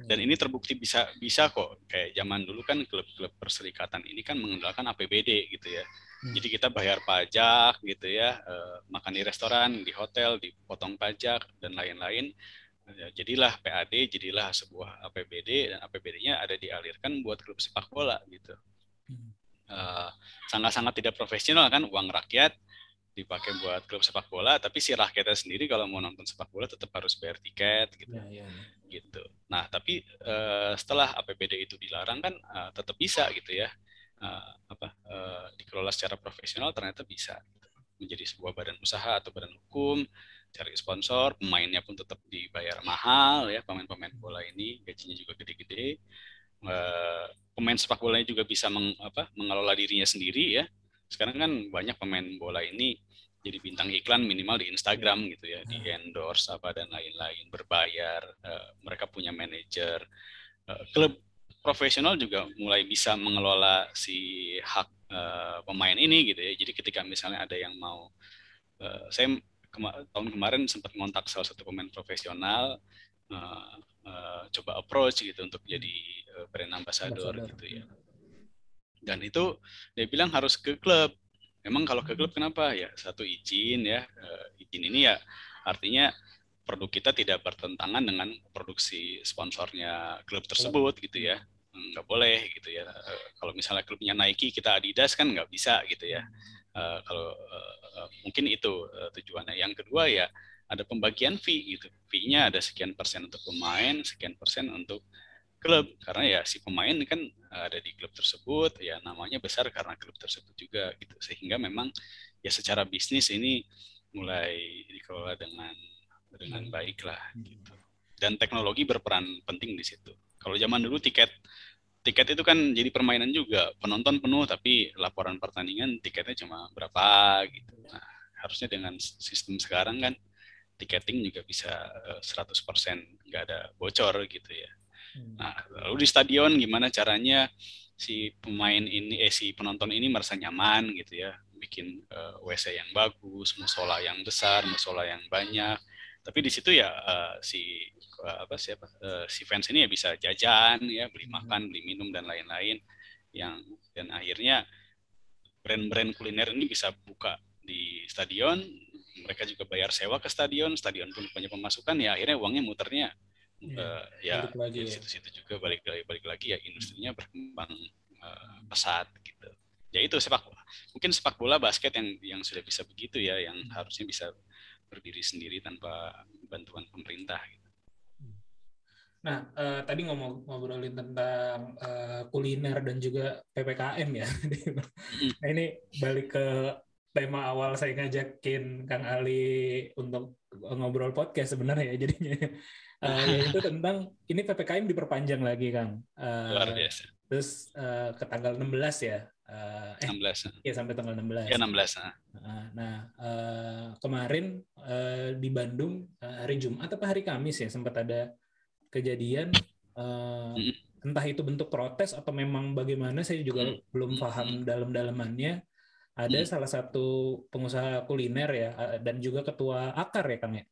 Dan ini terbukti bisa bisa kok. Kayak zaman dulu kan klub-klub perserikatan ini kan mengandalkan APBD gitu ya. Jadi kita bayar pajak gitu ya eh, makan di restoran di hotel dipotong pajak dan lain-lain jadilah PAD, jadilah sebuah APBD dan APBD-nya ada dialirkan buat klub sepak bola gitu. Eh, sangat-sangat tidak profesional kan uang rakyat dipakai buat klub sepak bola, tapi si rakyatnya sendiri kalau mau nonton sepak bola tetap harus bayar tiket gitu. Ya, ya, ya. gitu. Nah, tapi eh, setelah APBD itu dilarang kan eh, tetap bisa gitu ya. Eh, apa eh, dikelola secara profesional ternyata bisa gitu. menjadi sebuah badan usaha atau badan hukum cari sponsor, pemainnya pun tetap dibayar mahal ya, pemain-pemain bola ini gajinya juga gede-gede. Eh, pemain sepak bolanya juga bisa meng, apa, mengelola dirinya sendiri ya. Sekarang kan banyak pemain bola ini jadi bintang iklan minimal di Instagram gitu ya, di endorse apa dan lain-lain, berbayar. Eh, mereka punya manajer. uh, klub profesional juga mulai bisa mengelola si hak uh, pemain ini gitu ya. Jadi ketika misalnya ada yang mau, uh, saya kema tahun kemarin sempat ngontak salah satu pemain profesional, uh, uh, coba approach gitu untuk jadi uh, brand ambassador, ambassador gitu ya. Dan itu dia bilang harus ke klub. Memang kalau ke klub kenapa ya? Satu izin ya, uh, izin ini ya artinya produk kita tidak bertentangan dengan produksi sponsornya klub tersebut gitu ya nggak boleh gitu ya. Kalau misalnya klubnya Nike kita Adidas kan nggak bisa gitu ya. Uh, kalau uh, mungkin itu uh, tujuannya. Yang kedua ya ada pembagian fee gitu. Fee-nya ada sekian persen untuk pemain, sekian persen untuk klub. Karena ya si pemain kan ada di klub tersebut ya namanya besar karena klub tersebut juga gitu. Sehingga memang ya secara bisnis ini mulai dikelola dengan dengan baik lah gitu. Dan teknologi berperan penting di situ. Kalau zaman dulu tiket tiket itu kan jadi permainan juga penonton penuh tapi laporan pertandingan tiketnya cuma berapa gitu. Nah, harusnya dengan sistem sekarang kan tiketing juga bisa 100% eh, nggak ada bocor gitu ya. Hmm. Nah, lalu di stadion gimana caranya si pemain ini eh si penonton ini merasa nyaman gitu ya, bikin uh, eh, WC yang bagus, musola yang besar, musola yang banyak. Tapi di situ ya uh, si apa siapa uh, si fans ini ya bisa jajan ya beli hmm. makan beli minum dan lain-lain yang dan akhirnya brand-brand kuliner ini bisa buka di stadion mereka juga bayar sewa ke stadion stadion pun punya pemasukan ya akhirnya uangnya muternya ya, uh, ya di ya. situ-situ ya. juga balik lagi balik lagi ya industrinya berkembang uh, pesat gitu ya itu sepak bola mungkin sepak bola basket yang yang sudah bisa begitu ya yang hmm. harusnya bisa berdiri sendiri tanpa bantuan pemerintah gitu. Nah, uh, tadi ngomong ngobrolin tentang uh, kuliner dan juga PPKM ya. nah, ini balik ke tema awal saya ngajakin Kang Ali untuk ngobrol podcast sebenarnya ya jadinya. Uh, yaitu tentang ini PPKM diperpanjang lagi, Kang. Uh, Luar biasa. Terus uh, ke tanggal 16 ya. Uh, eh 16. Ya sampai tanggal 16. Ya 16. Nah, nah uh, kemarin uh, di Bandung uh, hari Jumat atau hari Kamis ya sempat ada kejadian uh, entah itu bentuk protes atau memang bagaimana saya juga mm. belum paham dalam-dalamannya ada mm. salah satu pengusaha kuliner ya dan juga ketua akar ya kang ya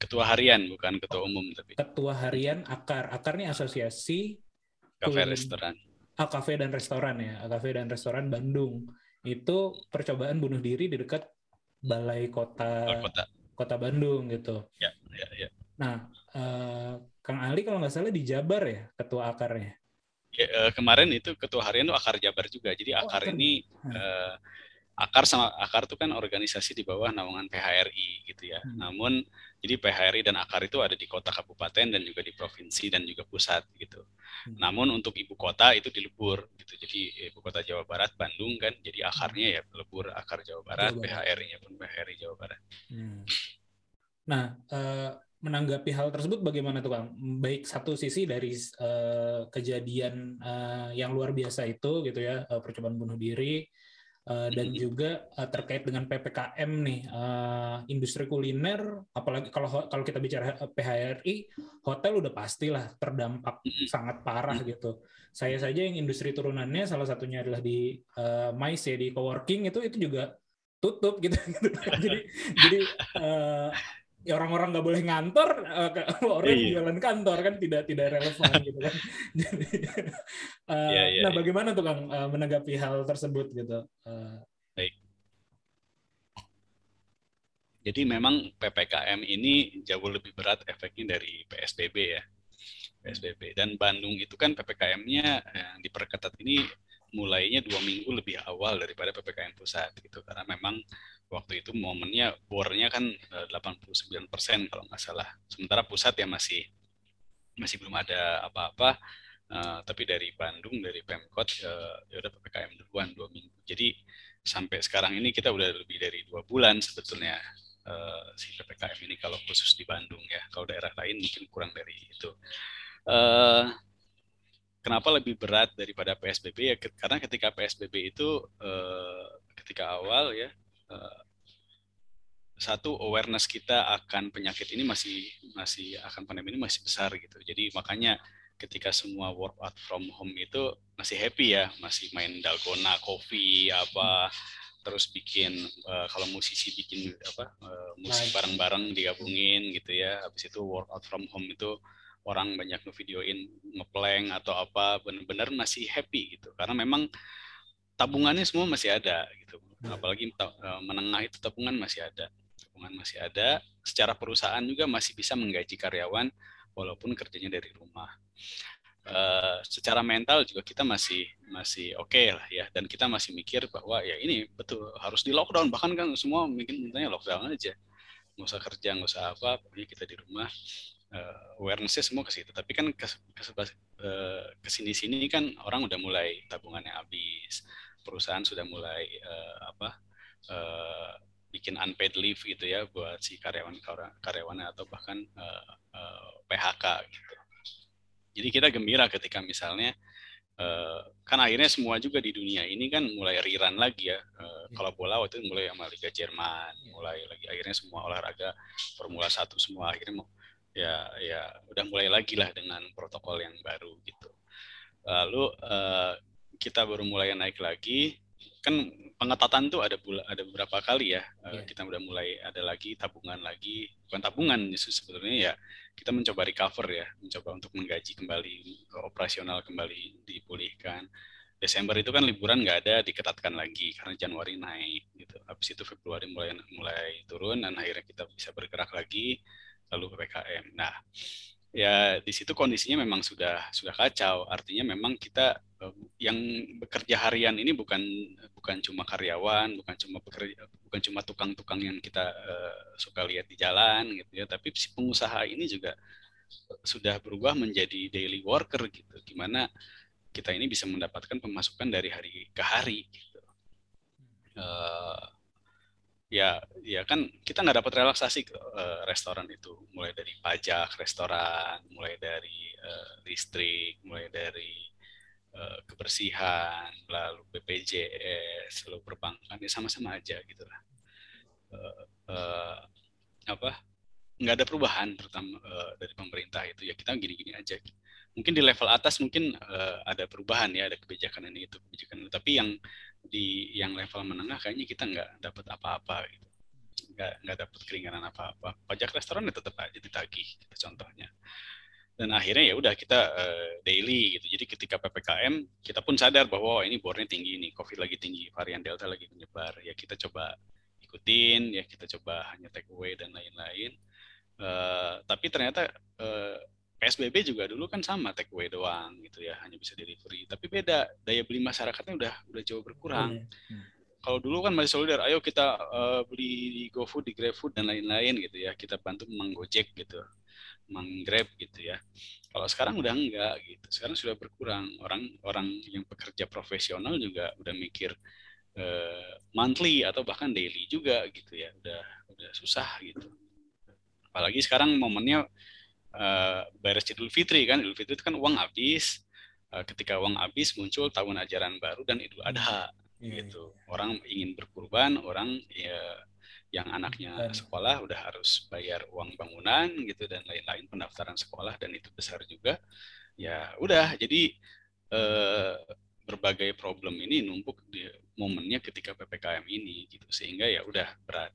ketua harian bukan ketua umum tapi ketua harian akar akar ini asosiasi kafe restoran kafe dan restoran ya kafe dan restoran Bandung itu percobaan bunuh diri di dekat balai kota kota, kota Bandung gitu ya ya ya nah uh, Kang Ali kalau nggak salah di Jabar ya ketua akarnya. Ya, uh, kemarin itu ketua harian itu akar Jabar juga. Jadi oh, akar ini uh, akar sama akar itu kan organisasi di bawah naungan PHRI gitu ya. Hmm. Namun jadi PHRI dan akar itu ada di kota kabupaten dan juga di provinsi dan juga pusat gitu. Hmm. Namun untuk ibu kota itu di Lebur gitu. Jadi ibu kota Jawa Barat Bandung kan jadi akarnya ya Lebur akar Jawa Barat, Jawa Barat. PHRI-nya pun PHRI Jawa Barat. Hmm. Nah, uh, menanggapi hal tersebut bagaimana tuh Kang? Baik satu sisi dari uh, kejadian uh, yang luar biasa itu gitu ya, percobaan bunuh diri uh, dan juga uh, terkait dengan PPKM nih, uh, industri kuliner apalagi kalau kalau kita bicara PHRI, hotel udah pastilah terdampak sangat parah gitu. Saya saja yang industri turunannya salah satunya adalah di uh, MICE ya di coworking itu itu juga tutup gitu. jadi jadi uh, ya orang-orang nggak boleh ngantor uh, orang iya. jualan kantor kan tidak tidak relevan gitu kan jadi uh, yeah, yeah, nah yeah. bagaimana tuh kang uh, menanggapi hal tersebut gitu uh, Baik. jadi memang ppkm ini jauh lebih berat efeknya dari psbb ya psbb dan Bandung itu kan ppkm-nya yang diperketat ini mulainya dua minggu lebih awal daripada ppkm pusat gitu karena memang waktu itu momennya bornya kan 89% eh, kalau nggak salah. Sementara pusat ya masih masih belum ada apa-apa. Uh, tapi dari Bandung dari Pemkot uh, ya udah ppkm duluan dua minggu. Jadi sampai sekarang ini kita udah lebih dari dua bulan sebetulnya uh, si ppkm ini kalau khusus di Bandung ya. Kalau daerah lain mungkin kurang dari itu. Uh, kenapa lebih berat daripada PSBB ya? Karena ketika PSBB itu uh, ketika awal ya Eh, satu awareness kita akan penyakit ini masih masih akan pandemi ini masih besar gitu. Jadi makanya ketika semua work out from home itu masih happy ya, masih main dalgona, kopi, apa, terus bikin uh, kalau musisi bikin apa uh, musik bareng-bareng digabungin gitu ya. Habis itu work out from home itu orang banyak ngevideoin ngeplank atau apa, benar-benar masih happy gitu. Karena memang tabungannya semua masih ada gitu. Apalagi uh, menengah itu tabungan masih ada. Tabungan masih ada. Secara perusahaan juga masih bisa menggaji karyawan walaupun kerjanya dari rumah. Uh, secara mental juga kita masih masih oke okay lah ya dan kita masih mikir bahwa ya ini betul harus di lockdown bahkan kan semua mungkin mintanya lockdown aja nggak usah kerja nggak usah apa pokoknya kita di rumah uh, awarenessnya semua ke situ tapi kan ke, ke, uh, ke sini sini kan orang udah mulai tabungannya habis perusahaan sudah mulai uh, apa uh, bikin unpaid leave gitu ya buat si karyawan karyawannya atau bahkan uh, uh, PHK gitu. Jadi kita gembira ketika misalnya uh, kan akhirnya semua juga di dunia ini kan mulai rerun lagi ya. Uh, kalau bola waktu itu mulai sama Liga Jerman, mulai lagi akhirnya semua olahraga Formula 1 semua akhirnya ya ya udah mulai lagi lah dengan protokol yang baru gitu. Lalu uh, kita baru mulai naik lagi. Kan pengetatan tuh ada bula, ada beberapa kali ya yeah. kita udah mulai ada lagi tabungan lagi. Bukan tabungan justru sebetulnya ya kita mencoba recover ya mencoba untuk menggaji kembali operasional kembali dipulihkan. Desember itu kan liburan nggak ada diketatkan lagi karena Januari naik gitu. Habis itu Februari mulai mulai turun dan akhirnya kita bisa bergerak lagi lalu ppkm nah ya di situ kondisinya memang sudah sudah kacau. Artinya memang kita eh, yang bekerja harian ini bukan bukan cuma karyawan, bukan cuma pekerja, bukan cuma tukang-tukang yang kita uh, suka lihat di jalan gitu ya, tapi si pengusaha ini juga sudah berubah menjadi daily worker gitu. Gimana kita ini bisa mendapatkan pemasukan dari hari ke hari gitu. Uh, ya ya kan kita nggak dapat relaksasi ke uh, restoran itu. Mulai dari pajak restoran mulai dari uh, listrik mulai dari uh, kebersihan lalu BPJS lalu perbankan ya sama-sama aja gitu lah. Uh, uh, apa nggak ada perubahan terutama uh, dari pemerintah itu. Ya kita gini-gini aja. Mungkin di level atas mungkin uh, ada perubahan ya ada kebijakan ini itu kebijakan itu tapi yang di yang level menengah kayaknya kita nggak dapat apa-apa gitu. Nggak nggak dapat keringanan apa-apa. Pajak restoran ya tetap aja ditagih gitu contohnya. Dan akhirnya ya udah kita uh, daily gitu. Jadi ketika ppkm kita pun sadar bahwa oh, ini bornya tinggi nih covid lagi tinggi varian delta lagi menyebar. Ya kita coba ikutin ya kita coba hanya take away dan lain-lain. Uh, tapi ternyata uh, PSBB juga dulu kan sama take away doang gitu ya, hanya bisa delivery. Tapi beda, daya beli masyarakatnya udah udah jauh berkurang. Hmm. hmm. Kalau dulu kan masih solidar, ayo kita uh, beli di GoFood, di GrabFood dan lain-lain gitu ya, kita bantu menggojek gitu, menggrab gitu ya. Kalau sekarang udah enggak gitu, sekarang sudah berkurang. Orang-orang yang pekerja profesional juga udah mikir uh, monthly atau bahkan daily juga gitu ya, udah udah susah gitu. Apalagi sekarang momennya uh, beres Idul Fitri kan. Idul Fitri itu kan uang habis. Uh, ketika uang habis muncul tahun ajaran baru dan Idul Adha yeah, gitu. yeah. orang ingin berkurban orang ya yang anaknya sekolah udah harus bayar uang bangunan gitu dan lain-lain pendaftaran sekolah dan itu besar juga. Ya udah. Jadi uh, berbagai problem ini numpuk di momennya ketika ppkm ini gitu. Sehingga ya udah berat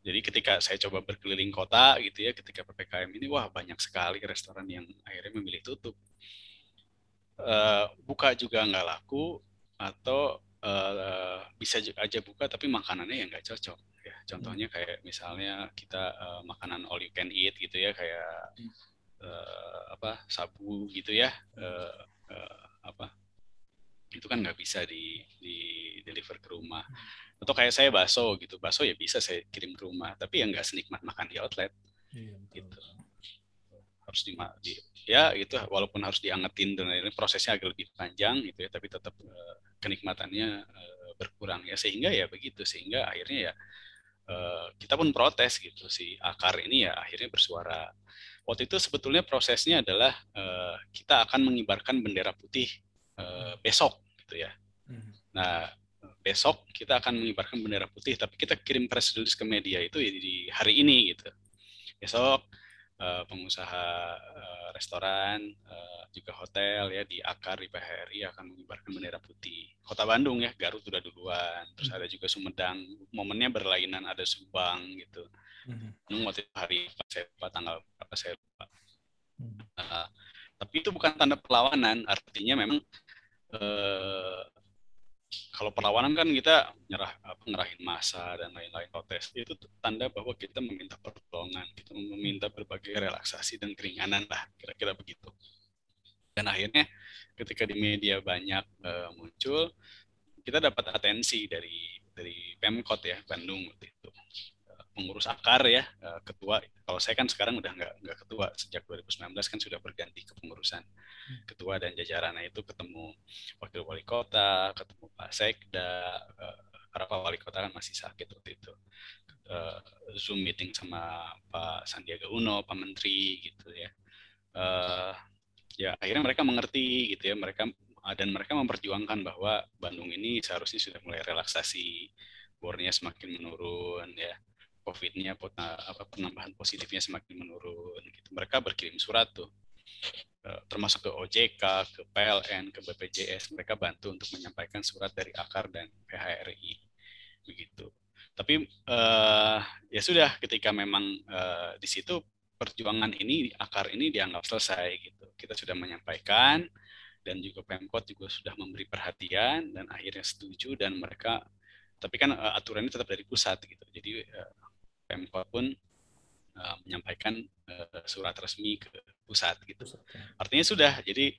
jadi ketika saya coba berkeliling kota gitu ya, ketika ppkm ini wah banyak sekali restoran yang akhirnya memilih tutup. Uh, buka juga nggak laku atau uh, bisa aja buka tapi makanannya yang nggak cocok. Ya, contohnya hmm. kayak misalnya kita uh, makanan all you can eat gitu ya, kayak uh, apa sabu gitu ya, uh, uh, apa itu kan nggak bisa di, di deliver ke rumah. Atau kayak saya bakso gitu bakso ya bisa saya kirim ke rumah tapi ya nggak senikmat makan di outlet. Iya, gitu. Harus di, di ya gitu walaupun harus diangetin dan lain-lain prosesnya agak lebih panjang gitu ya tapi tetap uh, kenikmatannya uh, berkurang ya. Sehingga ya begitu sehingga akhirnya ya uh, kita pun protes gitu si akar ini ya akhirnya bersuara. Waktu itu sebetulnya prosesnya adalah uh, kita akan mengibarkan bendera putih uh, besok gitu ya hmm. nah besok kita akan mengibarkan bendera putih tapi kita kirim press release ke media itu di hari ini gitu besok uh, pengusaha uh, restoran, eh, juga hotel ya di Akar di PHRI akan mengibarkan bendera putih. Kota Bandung ya, Garut sudah duluan. Terus ada juga Sumedang. Momennya berlainan ada Subang gitu. Bandung waktu itu hari apa, saya lupa tanggal berapa saya lupa. Hmm. Eh, tapi itu bukan tanda perlawanan, artinya memang eh, kalau perlawanan kan kita nyerah apa masa dan lain-lain. Protes itu tanda bahwa kita meminta pertolongan kita meminta berbagai relaksasi dan keringanan lah kira-kira begitu. Dan akhirnya ketika di media banyak eh, muncul kita dapat atensi dari dari pemkot ya Bandung waktu itu pengurus akar ya eh, ketua kalau saya kan sekarang udah nggak nggak ketua sejak 2019 kan sudah berganti ke pengurusan ketua dan jajarannya itu ketemu wakil wali kota, ketemu Pak Sekda, Pak wali kota kan masih sakit waktu itu. Eh, Zoom meeting sama Pak Sandiaga Uno, Pak Menteri gitu ya. Ya akhirnya mereka mengerti gitu ya, mereka dan mereka memperjuangkan bahwa Bandung ini seharusnya sudah mulai relaksasi, bornya semakin menurun ya. COVID-nya apa penambahan positifnya semakin menurun gitu. Mereka berkirim surat tuh eh, termasuk ke OJK, ke PLN, ke BPJS, mereka bantu untuk menyampaikan surat dari akar dan PHRI, begitu. Tapi eh, ya sudah, ketika memang eh, di situ perjuangan ini, akar ini dianggap selesai, gitu. Kita sudah menyampaikan dan juga Pemkot juga sudah memberi perhatian dan akhirnya setuju dan mereka, tapi kan eh, aturannya tetap dari pusat, gitu. Jadi eh, Pemkot pun eh, menyampaikan eh, surat resmi ke pusat gitu. Artinya sudah, jadi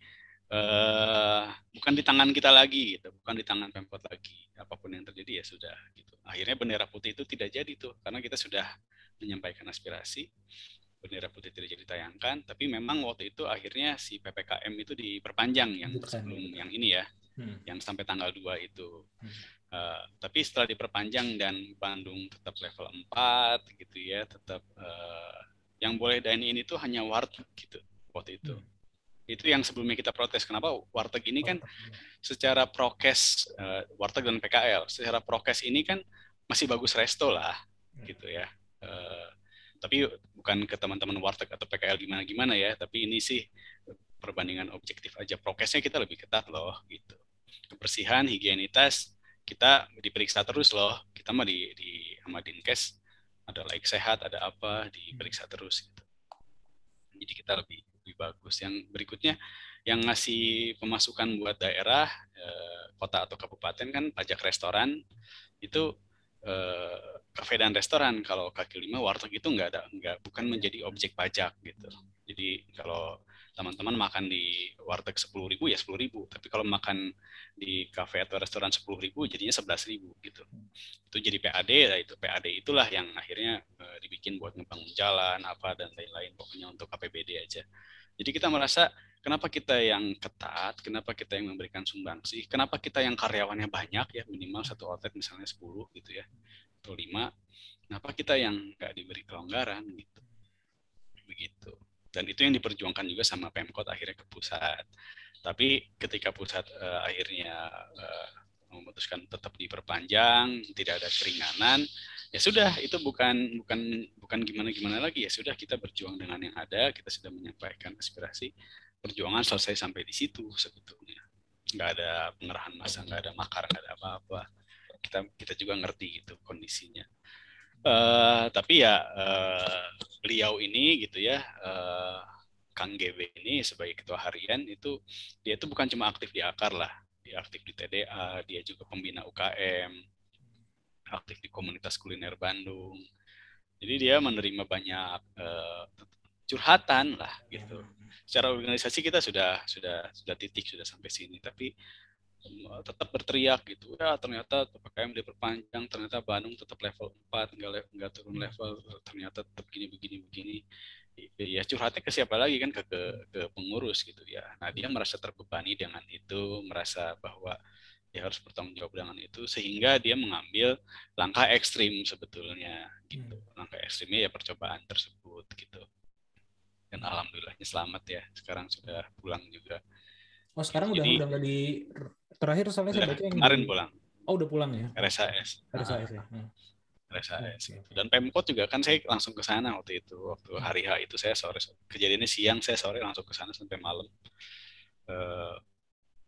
eh, bukan di tangan kita lagi, gitu. bukan di tangan pemkot lagi. Apa pun yang terjadi ya sudah. Gitu. Akhirnya bendera putih itu tidak jadi tuh, karena kita sudah menyampaikan aspirasi. Bendera putih tidak jadi tayangkan, tapi memang waktu itu akhirnya si ppkm itu diperpanjang yang sebelum yang ini ya, Hmm. yang sampai tanggal 2 itu. Hmm. Eh, tapi setelah diperpanjang dan Bandung tetap level 4 gitu ya, tetap eh, yang boleh dine in itu hanya warteg gitu waktu itu. Hmm. Itu yang sebelumnya kita protes. Kenapa warteg ini kan secara prokes eh, warteg dan PKL, secara prokes ini kan masih bagus resto lah gitu ya. Eh, tapi bukan ke teman-teman warteg atau PKL gimana gimana ya, tapi ini sih perbandingan objektif aja. Prokesnya kita lebih ketat loh gitu. Kebersihan, higienitas kita diperiksa terus loh. Kita mah di di sama Dinkes ada like sehat, ada apa diperiksa terus gitu. Jadi kita lebih lebih bagus. Yang berikutnya yang ngasih pemasukan buat daerah, eh, kota atau kabupaten kan pajak restoran itu eh, kafe dan restoran. Kalau kaki lima warteg itu nggak ada, nggak bukan menjadi objek pajak gitu. Jadi kalau teman-teman makan di warteg sepuluh ribu ya sepuluh ribu. Tapi kalau makan di kafe atau restoran sepuluh ribu jadinya sebelas ribu gitu. Itu jadi PAD, ya itu PAD itulah yang akhirnya eh, dibikin buat ngebangun jalan apa dan lain-lain pokoknya untuk APBD aja. Jadi kita merasa kenapa kita yang ketat, kenapa kita yang memberikan sumbangsi, kenapa kita yang karyawannya banyak ya minimal satu outlet misalnya 10 gitu ya atau 5, kenapa kita yang nggak diberi kelonggaran gitu. Begitu. Dan itu yang diperjuangkan juga sama Pemkot akhirnya ke pusat. Tapi ketika pusat eh, akhirnya eh, memutuskan tetap diperpanjang, tidak ada keringanan, ya sudah itu bukan bukan bukan gimana gimana lagi ya sudah kita berjuang dengan yang ada, kita sudah menyampaikan aspirasi, perjuangan selesai sampai di situ sebetulnya. Nggak ada pengerahan massa, nggak ada makar, nggak ada apa-apa. Kita kita juga ngerti gitu kondisinya. Eh, tapi ya eh, beliau ini gitu ya eh, Kang GB ini sebagai ketua harian itu dia itu bukan cuma aktif di akar lah. Dia aktif di TDA dia juga pembina UKM aktif di komunitas kuliner Bandung. Jadi dia menerima banyak eh, curhatan lah gitu. Secara organisasi kita sudah sudah sudah titik sudah sampai sini. Tapi tetap berteriak gitu. Ya ternyata PPKM diperpanjang ternyata Bandung tetap level 4 nggak le- nggak turun level ternyata tetap gini begini begini. Ya curhatnya ke siapa lagi kan? Ke, ke ke pengurus gitu ya. Nah dia merasa terbebani dengan itu merasa bahwa dia harus bertanggung jawab dengan itu sehingga dia mengambil langkah ekstrim sebetulnya gitu. Langkah ekstrimnya ya percobaan tersebut gitu. Dan alhamdulillahnya selamat ya sekarang sudah pulang juga Oh sekarang udah Jadi- udah nggak di terakhir soalnya saya Udah, baca yang kemarin di- pulang Oh udah pulang ya. RSAS RSAS ya. Hmm. RSAS. Oke, oke. Dan Pemkot juga kan saya langsung ke sana waktu itu, waktu hari H itu saya sore, kejadiannya siang, saya sore langsung ke sana sampai malam. Eh,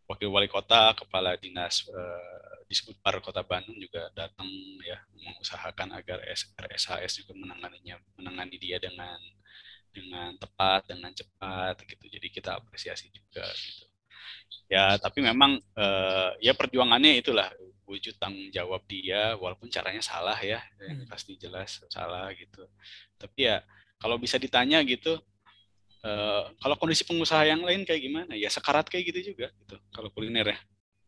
Wakil Wali Kota, Kepala Dinas eh, Disputpar Kota Bandung juga datang ya mengusahakan agar RSHS juga menanganinya, menangani dia dengan dengan tepat, dengan cepat gitu. Jadi kita apresiasi juga gitu. Ya, tapi memang eh, ya perjuangannya itulah wujud tanggung jawab dia walaupun caranya salah ya, yang Hmm. pasti jelas salah gitu. Tapi ya kalau bisa ditanya gitu eh, kalau kondisi pengusaha yang lain kayak gimana? Ya sekarat kayak gitu juga gitu. Kalau kuliner ya.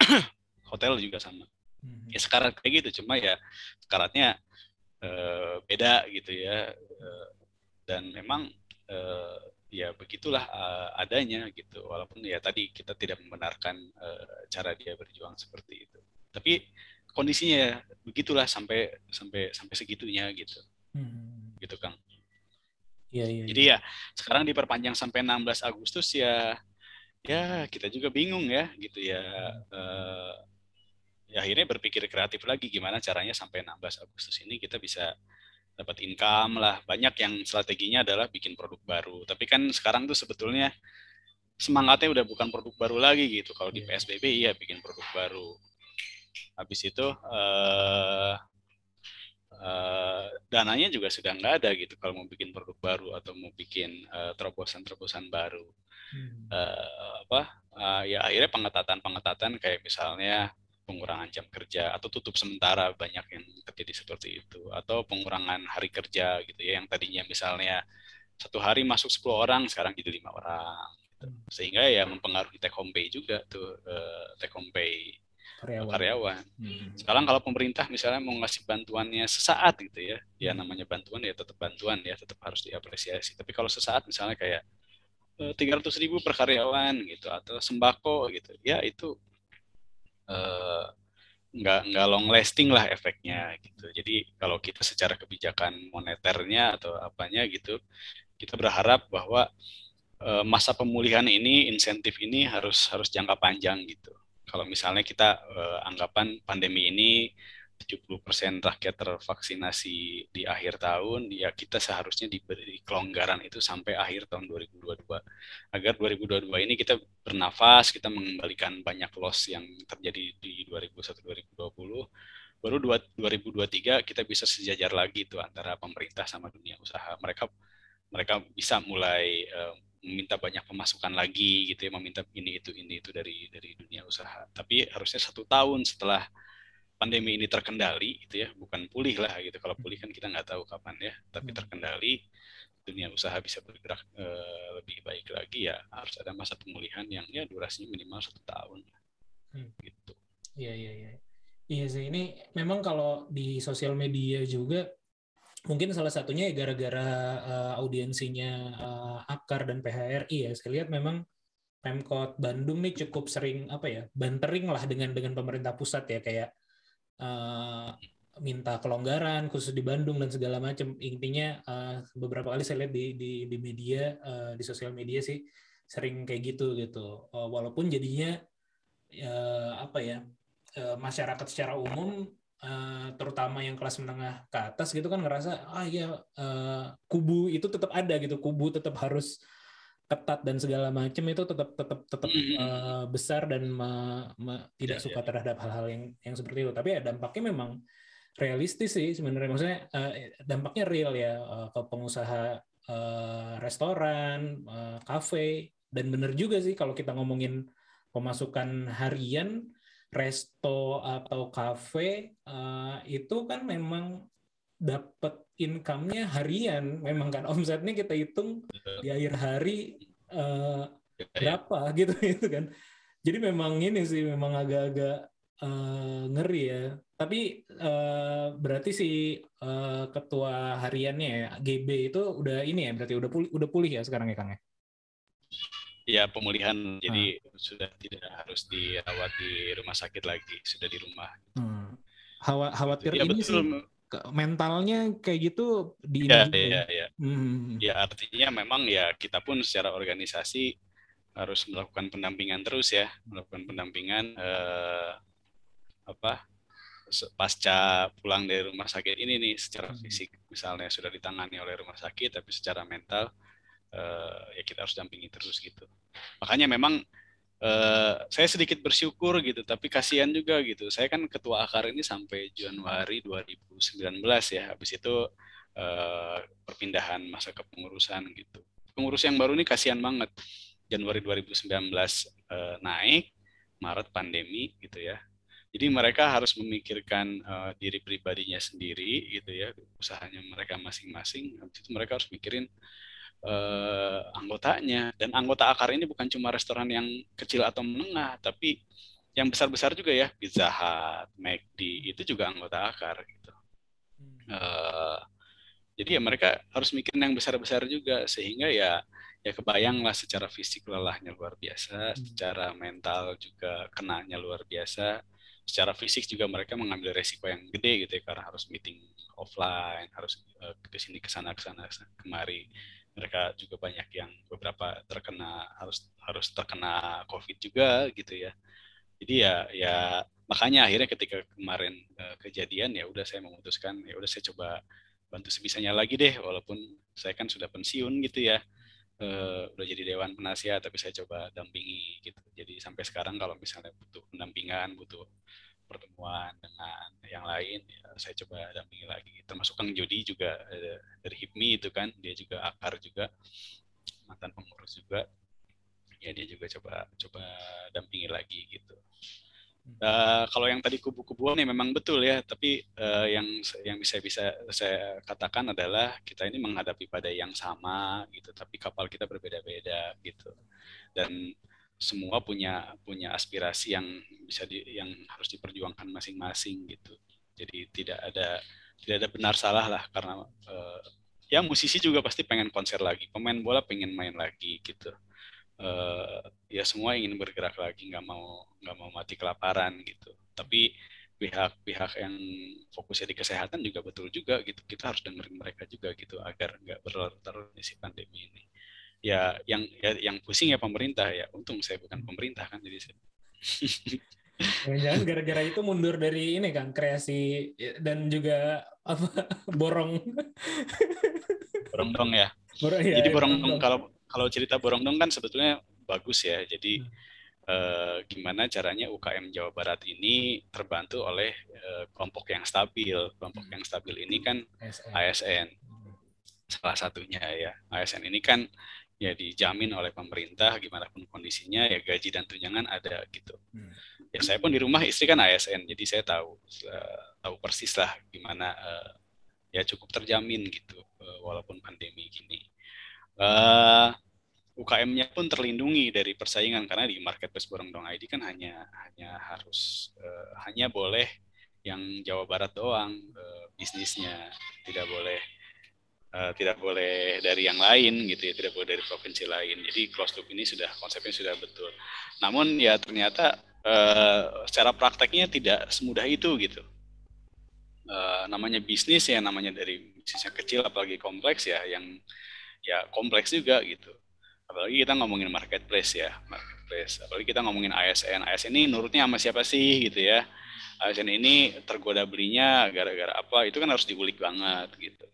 Hotel juga sama. Hmm. Ya sekarat kayak gitu, cuma ya sekaratnya eh, beda gitu ya. Eh, dan memang eh, ya begitulah eh, adanya gitu. Walaupun ya tadi kita tidak membenarkan eh, cara dia berjuang seperti itu. Tapi kondisinya ya begitulah sampai sampai sampai segitunya gitu. Hmm. Gitu Kang. Iya, iya. Jadi ya sekarang diperpanjang sampai 16 Agustus ya ya kita juga bingung ya gitu ya. Eh, ya akhirnya berpikir kreatif lagi gimana caranya sampai 16 Agustus ini kita bisa dapat income lah. Banyak yang strateginya adalah bikin produk baru. Tapi kan sekarang tuh sebetulnya semangatnya udah bukan produk baru lagi gitu. Kalau di. PSBB iya bikin produk baru. Habis itu eh eh, dananya juga sudah nggak ada gitu kalau mau bikin produk baru atau mau bikin eh, terobosan-terobosan baru Hmm. eh, apa eh, ya akhirnya pengetatan-pengetatan kayak misalnya pengurangan jam kerja atau tutup sementara banyak yang terjadi seperti itu atau pengurangan hari kerja gitu ya yang tadinya misalnya satu hari masuk 10 orang sekarang jadi lima orang gitu. sehingga ya mempengaruhi take home pay juga tuh eh, take home pay Karyawan. karyawan Hmm. sekarang kalau pemerintah misalnya mau ngasih bantuannya sesaat gitu ya, ya namanya bantuan ya tetap bantuan ya, tetap harus diapresiasi. Tapi kalau sesaat misalnya kayak tiga ratus ribu per karyawan gitu atau sembako gitu, ya itu eh, nggak nggak long lasting lah efeknya gitu. Jadi kalau kita secara kebijakan moneternya atau apanya gitu, kita berharap bahwa eh, masa pemulihan ini, insentif ini harus harus jangka panjang gitu. Kalau misalnya kita eh, anggapan pandemi ini 70% rakyat tervaksinasi di akhir tahun, ya kita seharusnya diberi kelonggaran itu sampai akhir tahun 2022. Agar 2022 ini kita bernafas, kita mengembalikan banyak loss yang terjadi di 2021-2020. Baru dua- 2023 kita bisa sejajar lagi itu antara pemerintah sama dunia usaha. Mereka mereka bisa mulai eh, meminta banyak pemasukan lagi gitu ya, meminta ini itu ini itu dari dari dunia usaha. Tapi harusnya satu tahun setelah pandemi ini terkendali gitu ya bukan pulih lah gitu kalau pulih kan kita nggak tahu kapan ya tapi terkendali dunia usaha bisa bergerak eh, lebih baik lagi ya harus ada masa pemulihan yang ya durasinya minimal satu tahun Hmm. gitu Iya, iya, iya. Iya sih, ini memang kalau di sosial media juga mungkin salah satunya ya gara-gara eh, audiensinya eh, Akar dan PHRI ya. Saya lihat memang Pemkot Bandung nih cukup sering apa ya, bantering lah dengan dengan pemerintah pusat ya kayak eh, minta kelonggaran khusus di Bandung dan segala macam. Intinya eh, beberapa kali saya lihat di di di media eh, di sosial media sih sering kayak gitu gitu. Eh, walaupun jadinya eh, apa ya eh, masyarakat secara umum eh, terutama yang kelas menengah ke atas gitu kan ngerasa ah ya eh, kubu itu tetap ada gitu kubu tetap harus ketat dan segala macam itu tetap tetap tetap Mhm. eh, besar dan me- me- tidak Ya, suka ya. terhadap hal-hal yang yang seperti itu tapi ya dampaknya memang realistis sih sebenarnya maksudnya eh, dampaknya real ya eh, ke pengusaha eh, restoran eh, kafe dan benar juga sih kalau kita ngomongin pemasukan harian resto atau kafe eh, itu kan memang dapat income-nya harian. Memang kan omsetnya kita hitung di akhir hari ya. berapa gitu itu kan. Jadi memang ini sih memang agak-agak eh, ngeri ya. Tapi eh, berarti si eh, ketua hariannya ya GB itu udah ini ya berarti udah pulih udah pulih ya sekarang ya Kang ya? Ya pemulihan. Jadi sudah tidak harus dirawat di rumah sakit lagi sudah di rumah. Hmm. Hawa- khawatir ya ini betul. sih mentalnya kayak gitu di ya? ya ya Hmm. ya artinya memang ya kita pun secara organisasi harus melakukan pendampingan terus ya melakukan pendampingan eh, apa pasca pulang dari rumah sakit ini nih secara fisik misalnya sudah ditangani oleh rumah sakit tapi secara mental eh, ya kita harus dampingi terus gitu. Makanya memang eh, saya sedikit bersyukur gitu tapi kasihan juga gitu. Saya kan ketua akar ini sampai Januari 2019 ya. Habis itu eh, perpindahan masa kepengurusan gitu. Pengurus yang baru ini kasihan banget. Januari 2019 eh, naik Maret pandemi gitu ya. Jadi mereka harus memikirkan eh, diri pribadinya sendiri gitu ya usahanya mereka masing-masing. Habis itu mereka harus mikirin eh, anggotanya dan anggota akar ini bukan cuma restoran yang kecil atau menengah tapi yang besar-besar juga ya Pizza Hut, McD itu juga anggota akar gitu. Eh, jadi ya mereka harus mikirin yang besar-besar juga sehingga ya ya kebayanglah secara fisik lelahnya luar biasa, secara mental juga kenanya luar biasa, secara fisik juga mereka mengambil resiko yang gede gitu ya karena harus meeting offline, harus eh, ke sini ke sana ke sana kemari. Mereka juga banyak yang beberapa terkena harus harus terkena COVID juga gitu ya. Jadi ya ya makanya akhirnya ketika kemarin eh, kejadian ya udah saya memutuskan ya udah saya coba bantu sebisanya lagi deh walaupun saya kan sudah pensiun gitu ya eh, udah jadi dewan penasihat tapi saya coba dampingi gitu jadi sampai sekarang kalau misalnya butuh pendampingan butuh pertemuan dengan yang lain ya saya coba dampingi lagi. Termasuk Kang Jody juga eh, dari HIPMI itu kan dia juga akar juga mantan pengurus juga. Ya dia juga coba coba dampingi lagi gitu. Eh, kalau yang tadi kubu-kubuan ya memang betul ya, tapi eh, yang yang bisa bisa saya katakan adalah kita ini menghadapi pada yang sama gitu, tapi kapal kita berbeda-beda gitu, dan semua punya punya aspirasi yang bisa di, yang harus diperjuangkan masing-masing gitu. Jadi tidak ada tidak ada benar salah lah karena eh, ya musisi juga pasti pengen konser lagi, pemain bola pengen main lagi gitu. Uh, ya semua ingin bergerak lagi nggak mau nggak mau mati kelaparan gitu. Tapi pihak-pihak yang fokusnya di kesehatan juga betul juga gitu. Kita harus dengerin mereka juga gitu agar nggak berlarut-larut si pandemi ini ya yang ya, yang pusing ya pemerintah ya untung saya bukan pemerintah kan jadi saya Jangan gara-gara itu mundur dari ini kan kreasi dan juga apa borong. borong dong ya. Borong, ya jadi borong dong kalau kalau cerita borong dong kan sebetulnya bagus ya. Jadi Hmm. eh, gimana caranya UKM Jawa Barat ini terbantu oleh eh, kelompok yang stabil. Kelompok yang stabil ini kan ASN. ASN salah satunya ya. ASN ini kan ya dijamin oleh pemerintah gimana pun kondisinya ya gaji dan tunjangan ada gitu. Hmm. Ya saya pun di rumah istri kan ASN jadi saya tahu eh, tahu persis lah gimana eh, ya cukup terjamin gitu eh, walaupun pandemi gini. UKM-nya pun terlindungi dari persaingan karena di marketplace Borong Dong ID kan hanya hanya harus hanya boleh yang Jawa Barat doang bisnisnya tidak boleh eh, tidak boleh dari yang lain gitu ya tidak boleh dari provinsi lain. Jadi closed loop ini sudah konsepnya sudah betul. Namun ya ternyata eh, secara prakteknya tidak semudah itu gitu. Eh, namanya bisnis ya namanya dari bisnis yang kecil apalagi kompleks ya yang ya kompleks juga gitu. Apalagi kita ngomongin marketplace ya marketplace. Apalagi kita ngomongin ASN ASN ini nurutnya sama siapa sih gitu ya? ASN ini tergoda belinya gara-gara apa? Itu kan harus diulik banget gitu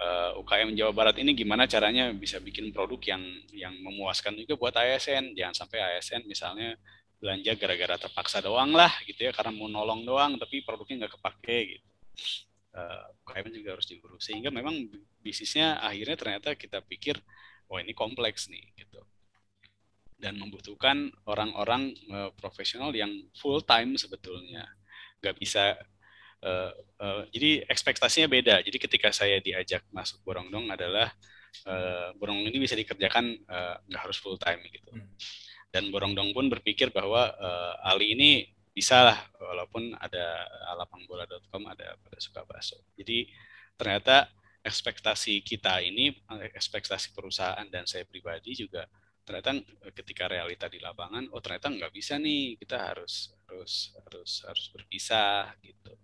uh, UKM Jawa Barat ini gimana caranya bisa bikin produk yang yang memuaskan juga buat ASN jangan sampai ASN misalnya belanja gara-gara terpaksa doang lah gitu ya karena mau nolong doang tapi produknya nggak kepake gitu. Uh, UKM juga harus diurus sehingga memang bisnisnya akhirnya ternyata kita pikir wah ini kompleks nih gitu. Dan membutuhkan orang-orang uh, profesional yang full time sebetulnya. Nggak bisa uh, uh, jadi ekspektasinya beda. Jadi ketika saya diajak masuk Borongdong adalah uh, Borongdong ini bisa dikerjakan uh, nggak harus full time gitu. Dan Borongdong pun berpikir bahwa uh, Ali ini bisa lah walaupun ada lapangbola.com ada pada suka bakso. Jadi ternyata ekspektasi kita ini, ekspektasi perusahaan dan saya pribadi juga ternyata ketika realita di lapangan, oh ternyata nggak bisa nih, kita harus harus harus harus berpisah gitu.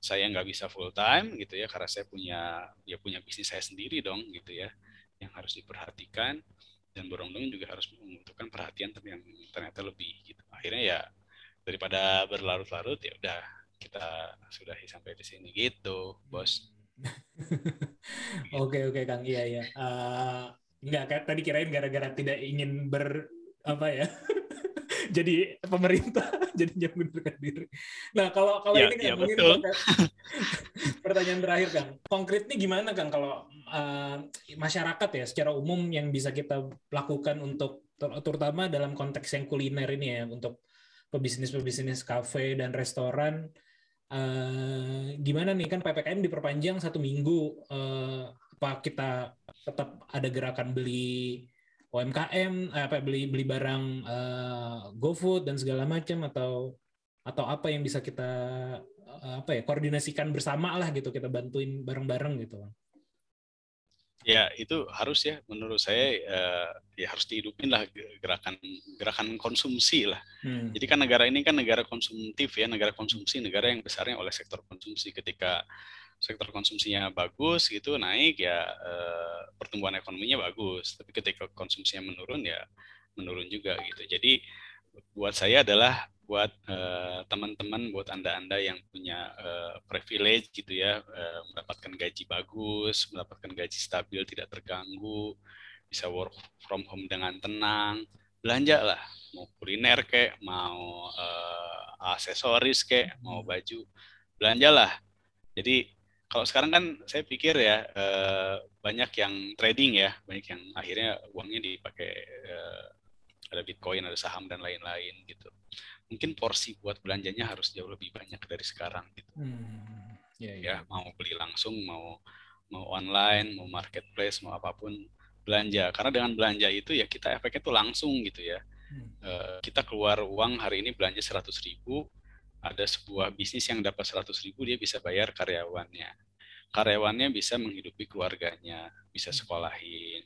Saya nggak bisa full time gitu ya, karena saya punya ya punya bisnis saya sendiri dong gitu ya, yang harus diperhatikan dan Borongdong juga harus membutuhkan perhatian yang ternyata lebih gitu. Akhirnya ya daripada berlarut-larut ya udah kita sudahi sampai di sini gitu, bos. Oke oke Kang, iya iya. Uh, nggak tadi kirain gara-gara tidak ingin ber apa ya jadi pemerintah jadi jangan mengundurkan diri. Nah kalau kalau Ya, ini kan ya, mungkin betul. pertanyaan terakhir Kang, konkretnya gimana Kang kalau uh, masyarakat ya secara umum yang bisa kita lakukan untuk ter- terutama dalam konteks yang kuliner ini ya untuk pebisnis-pebisnis kafe dan restoran eh, gimana nih kan ppkm diperpanjang satu minggu eh, apa kita tetap ada gerakan beli UMKM eh, apa beli beli barang eh, GoFood dan segala macam atau atau apa yang bisa kita eh, apa ya koordinasikan bersama lah gitu kita bantuin bareng-bareng gitu Ya itu harus ya menurut saya eh, ya harus dihidupin lah ge- gerakan gerakan konsumsi lah. Hmm. Jadi kan negara ini kan negara konsumtif ya, negara konsumsi, negara yang besarnya oleh sektor konsumsi. Ketika sektor konsumsinya bagus gitu naik ya eh, pertumbuhan ekonominya bagus. Tapi ketika konsumsinya menurun ya menurun juga gitu. Jadi buat saya adalah buat eh, teman-teman, buat anda-anda yang punya eh, privilege gitu ya, eh, mendapatkan gaji bagus, mendapatkan gaji stabil, tidak terganggu, bisa work from home dengan tenang, belanja lah mau kuliner kek, mau aksesoris kek, mau baju, belanjalah. Jadi kalau sekarang kan saya pikir ya eh, banyak yang trading ya, banyak yang akhirnya uangnya dipakai eh, ada bitcoin, ada saham dan lain-lain gitu. Mungkin porsi buat belanjanya harus jauh lebih banyak dari sekarang gitu Hmm. Ya, ya. ya mau beli langsung mau mau online mau marketplace mau apa pun belanja karena dengan belanja itu ya kita efeknya tuh langsung gitu ya Hmm. Eh, kita keluar uang hari ini belanja 100 ribu ada sebuah bisnis yang dapat 100 ribu dia bisa bayar karyawannya. Karyawannya bisa menghidupi keluarganya bisa sekolahin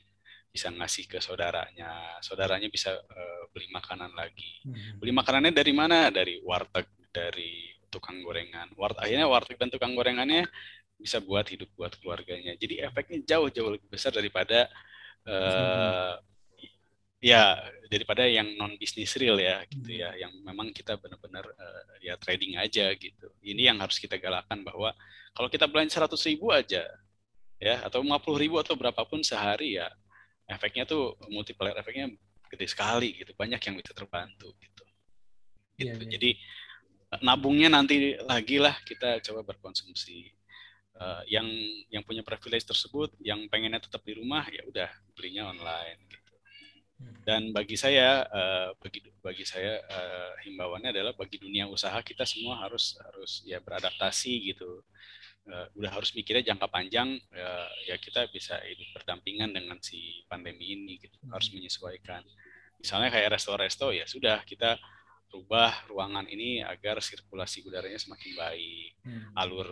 bisa ngasih ke saudaranya. Saudaranya bisa eh, beli makanan lagi. Hmm. beli makanannya dari mana? Dari warteg dari tukang gorengan. Wart akhirnya warteg dan tukang gorengannya bisa buat hidup buat keluarganya. Jadi efeknya jauh jauh lebih besar daripada eh ya daripada yang non bisnis real ya gitu ya yang memang kita benar-benar eh, ya trading aja gitu ini yang harus kita galakkan bahwa kalau kita belanja 100 ribu aja ya atau 50 ribu atau berapapun sehari ya efeknya tuh multiplier efeknya gede sekali gitu banyak yang bisa terbantu gitu Iya, gitu. iya. Jadi eh, nabungnya nanti lagi lah kita coba berkonsumsi. Eh, yang yang punya privilege tersebut, yang pengennya tetap di rumah ya udah belinya online gitu. Hmm. Dan bagi saya, eh, bagi bagi saya eh, himbauannya adalah bagi dunia usaha kita semua harus harus ya beradaptasi gitu. Eh, udah harus mikirnya jangka panjang ya, ya kita bisa hidup berdampingan dengan si pandemi ini gitu. Harus menyesuaikan. Misalnya kayak resto-resto ya sudah kita rubah ruangan ini agar sirkulasi udaranya semakin baik Hmm. alur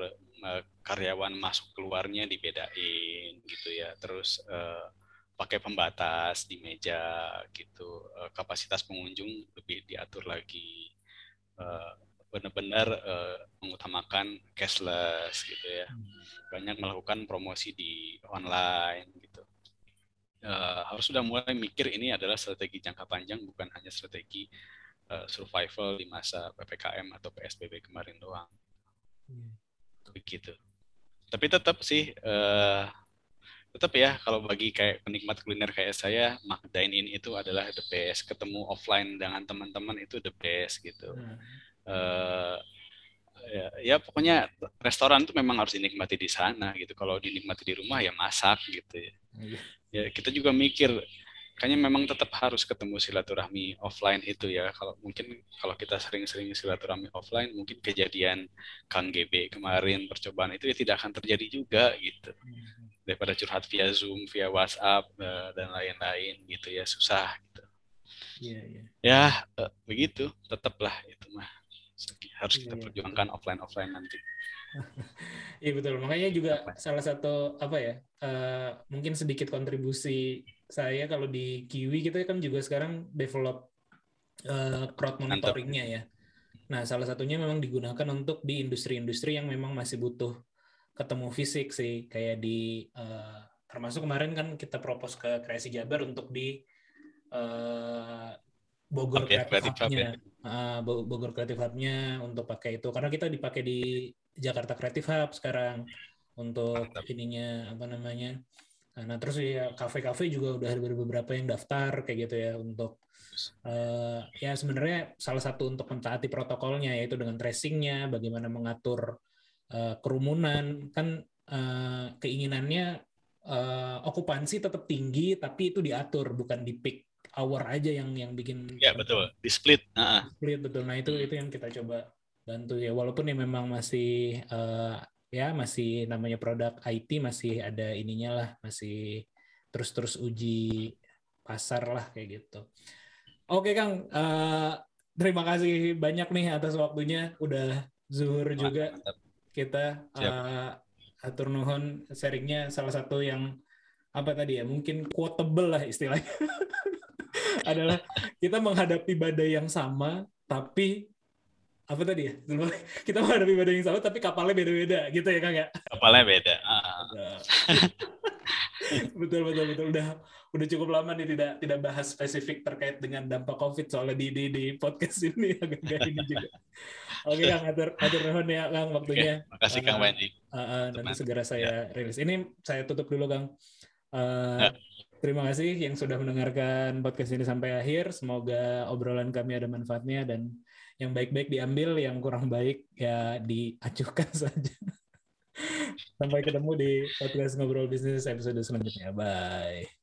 karyawan masuk keluarnya dibedain gitu ya terus pakai pembatas di meja gitu Eh, kapasitas pengunjung lebih diatur lagi. Eh, benar-benar eh, mengutamakan cashless gitu ya. Banyak melakukan promosi di online gitu. Harus sudah mulai mikir ini adalah strategi jangka panjang bukan hanya strategi survival di masa ppkm atau psbb kemarin doang. Begitu. Tapi tetap sih, tetap ya kalau bagi kayak penikmat kuliner kayak saya, mak dine in itu adalah the best. Ketemu offline dengan teman-teman itu the best gitu. Hmm. Eh, ya, ya pokoknya restoran itu memang harus dinikmati di sana gitu. Kalau dinikmati di rumah ya masak gitu ya. Iya. Ya kita juga mikir kayaknya memang tetap harus ketemu silaturahmi offline itu ya. Kalau mungkin kalau kita sering-sering silaturahmi offline, mungkin kejadian Kang GB kemarin percobaan itu ya tidak akan terjadi juga gitu. Daripada curhat via Zoom, via WhatsApp eh, dan lain-lain gitu ya susah gitu. Iya, iya. Ya eh, begitu, tetaplah itu mah harus kita Iya, iya. perjuangkan offline offline nanti. Iya betul. Makanya juga salah satu apa ya? eh, mungkin sedikit kontribusi saya kalau di Kiwi kita kan juga sekarang develop eh, crowd monitoringnya ya. Nah salah satunya memang digunakan untuk di industri-industri yang memang masih butuh ketemu fisik sih. Kayak di eh, termasuk kemarin kan kita propose ke Kreasi Jabar untuk di eh, Bogor Hub ya, Creative Creative Hub Hub-nya. ya. Ah, Bo- Bogor Creative Hub-nya untuk pakai itu karena kita dipakai di Jakarta Creative Hub sekarang untuk Mantap. ininya apa namanya. Nah, terus ya kafe-kafe juga udah ada beberapa yang daftar kayak gitu ya untuk eh, ya sebenarnya salah satu untuk mentaati protokolnya yaitu dengan tracingnya, bagaimana mengatur eh, kerumunan kan eh, keinginannya eh, okupansi tetap tinggi tapi itu diatur bukan di peak hour aja yang yang bikin Ya betul, di split. Ah, ah. split betul. Nah itu itu yang kita coba bantu ya walaupun ya memang masih eh, ya masih namanya produk IT masih ada ininya lah masih terus-terus uji pasar lah kayak gitu. Oke Kang, eh, terima kasih banyak nih atas waktunya udah zuhur juga Mantap. Kita Siap. eh, atur nuhun sharingnya salah satu yang apa tadi ya mungkin quotable lah istilahnya adalah kita menghadapi badai yang sama tapi apa tadi ya kita menghadapi badai yang sama tapi kapalnya beda-beda gitu ya kang ya Kapalnya beda. Nah. betul betul betul udah udah cukup lama nih tidak tidak bahas spesifik terkait dengan dampak covid soalnya di di, di podcast ini agak-agak ini juga oke kang atur atur nuhun ya kang waktunya Oke, makasih Kang Ah, Panji. Uh, uh, nanti segera saya rilis. Ini saya tutup dulu, Kang. Uh, Ya. Terima kasih yang sudah mendengarkan podcast ini sampai akhir. Semoga obrolan kami ada manfaatnya dan yang baik-baik diambil, yang kurang baik ya diacuhkan saja. Sampai ketemu di podcast ngobrol bisnis episode selanjutnya. Bye.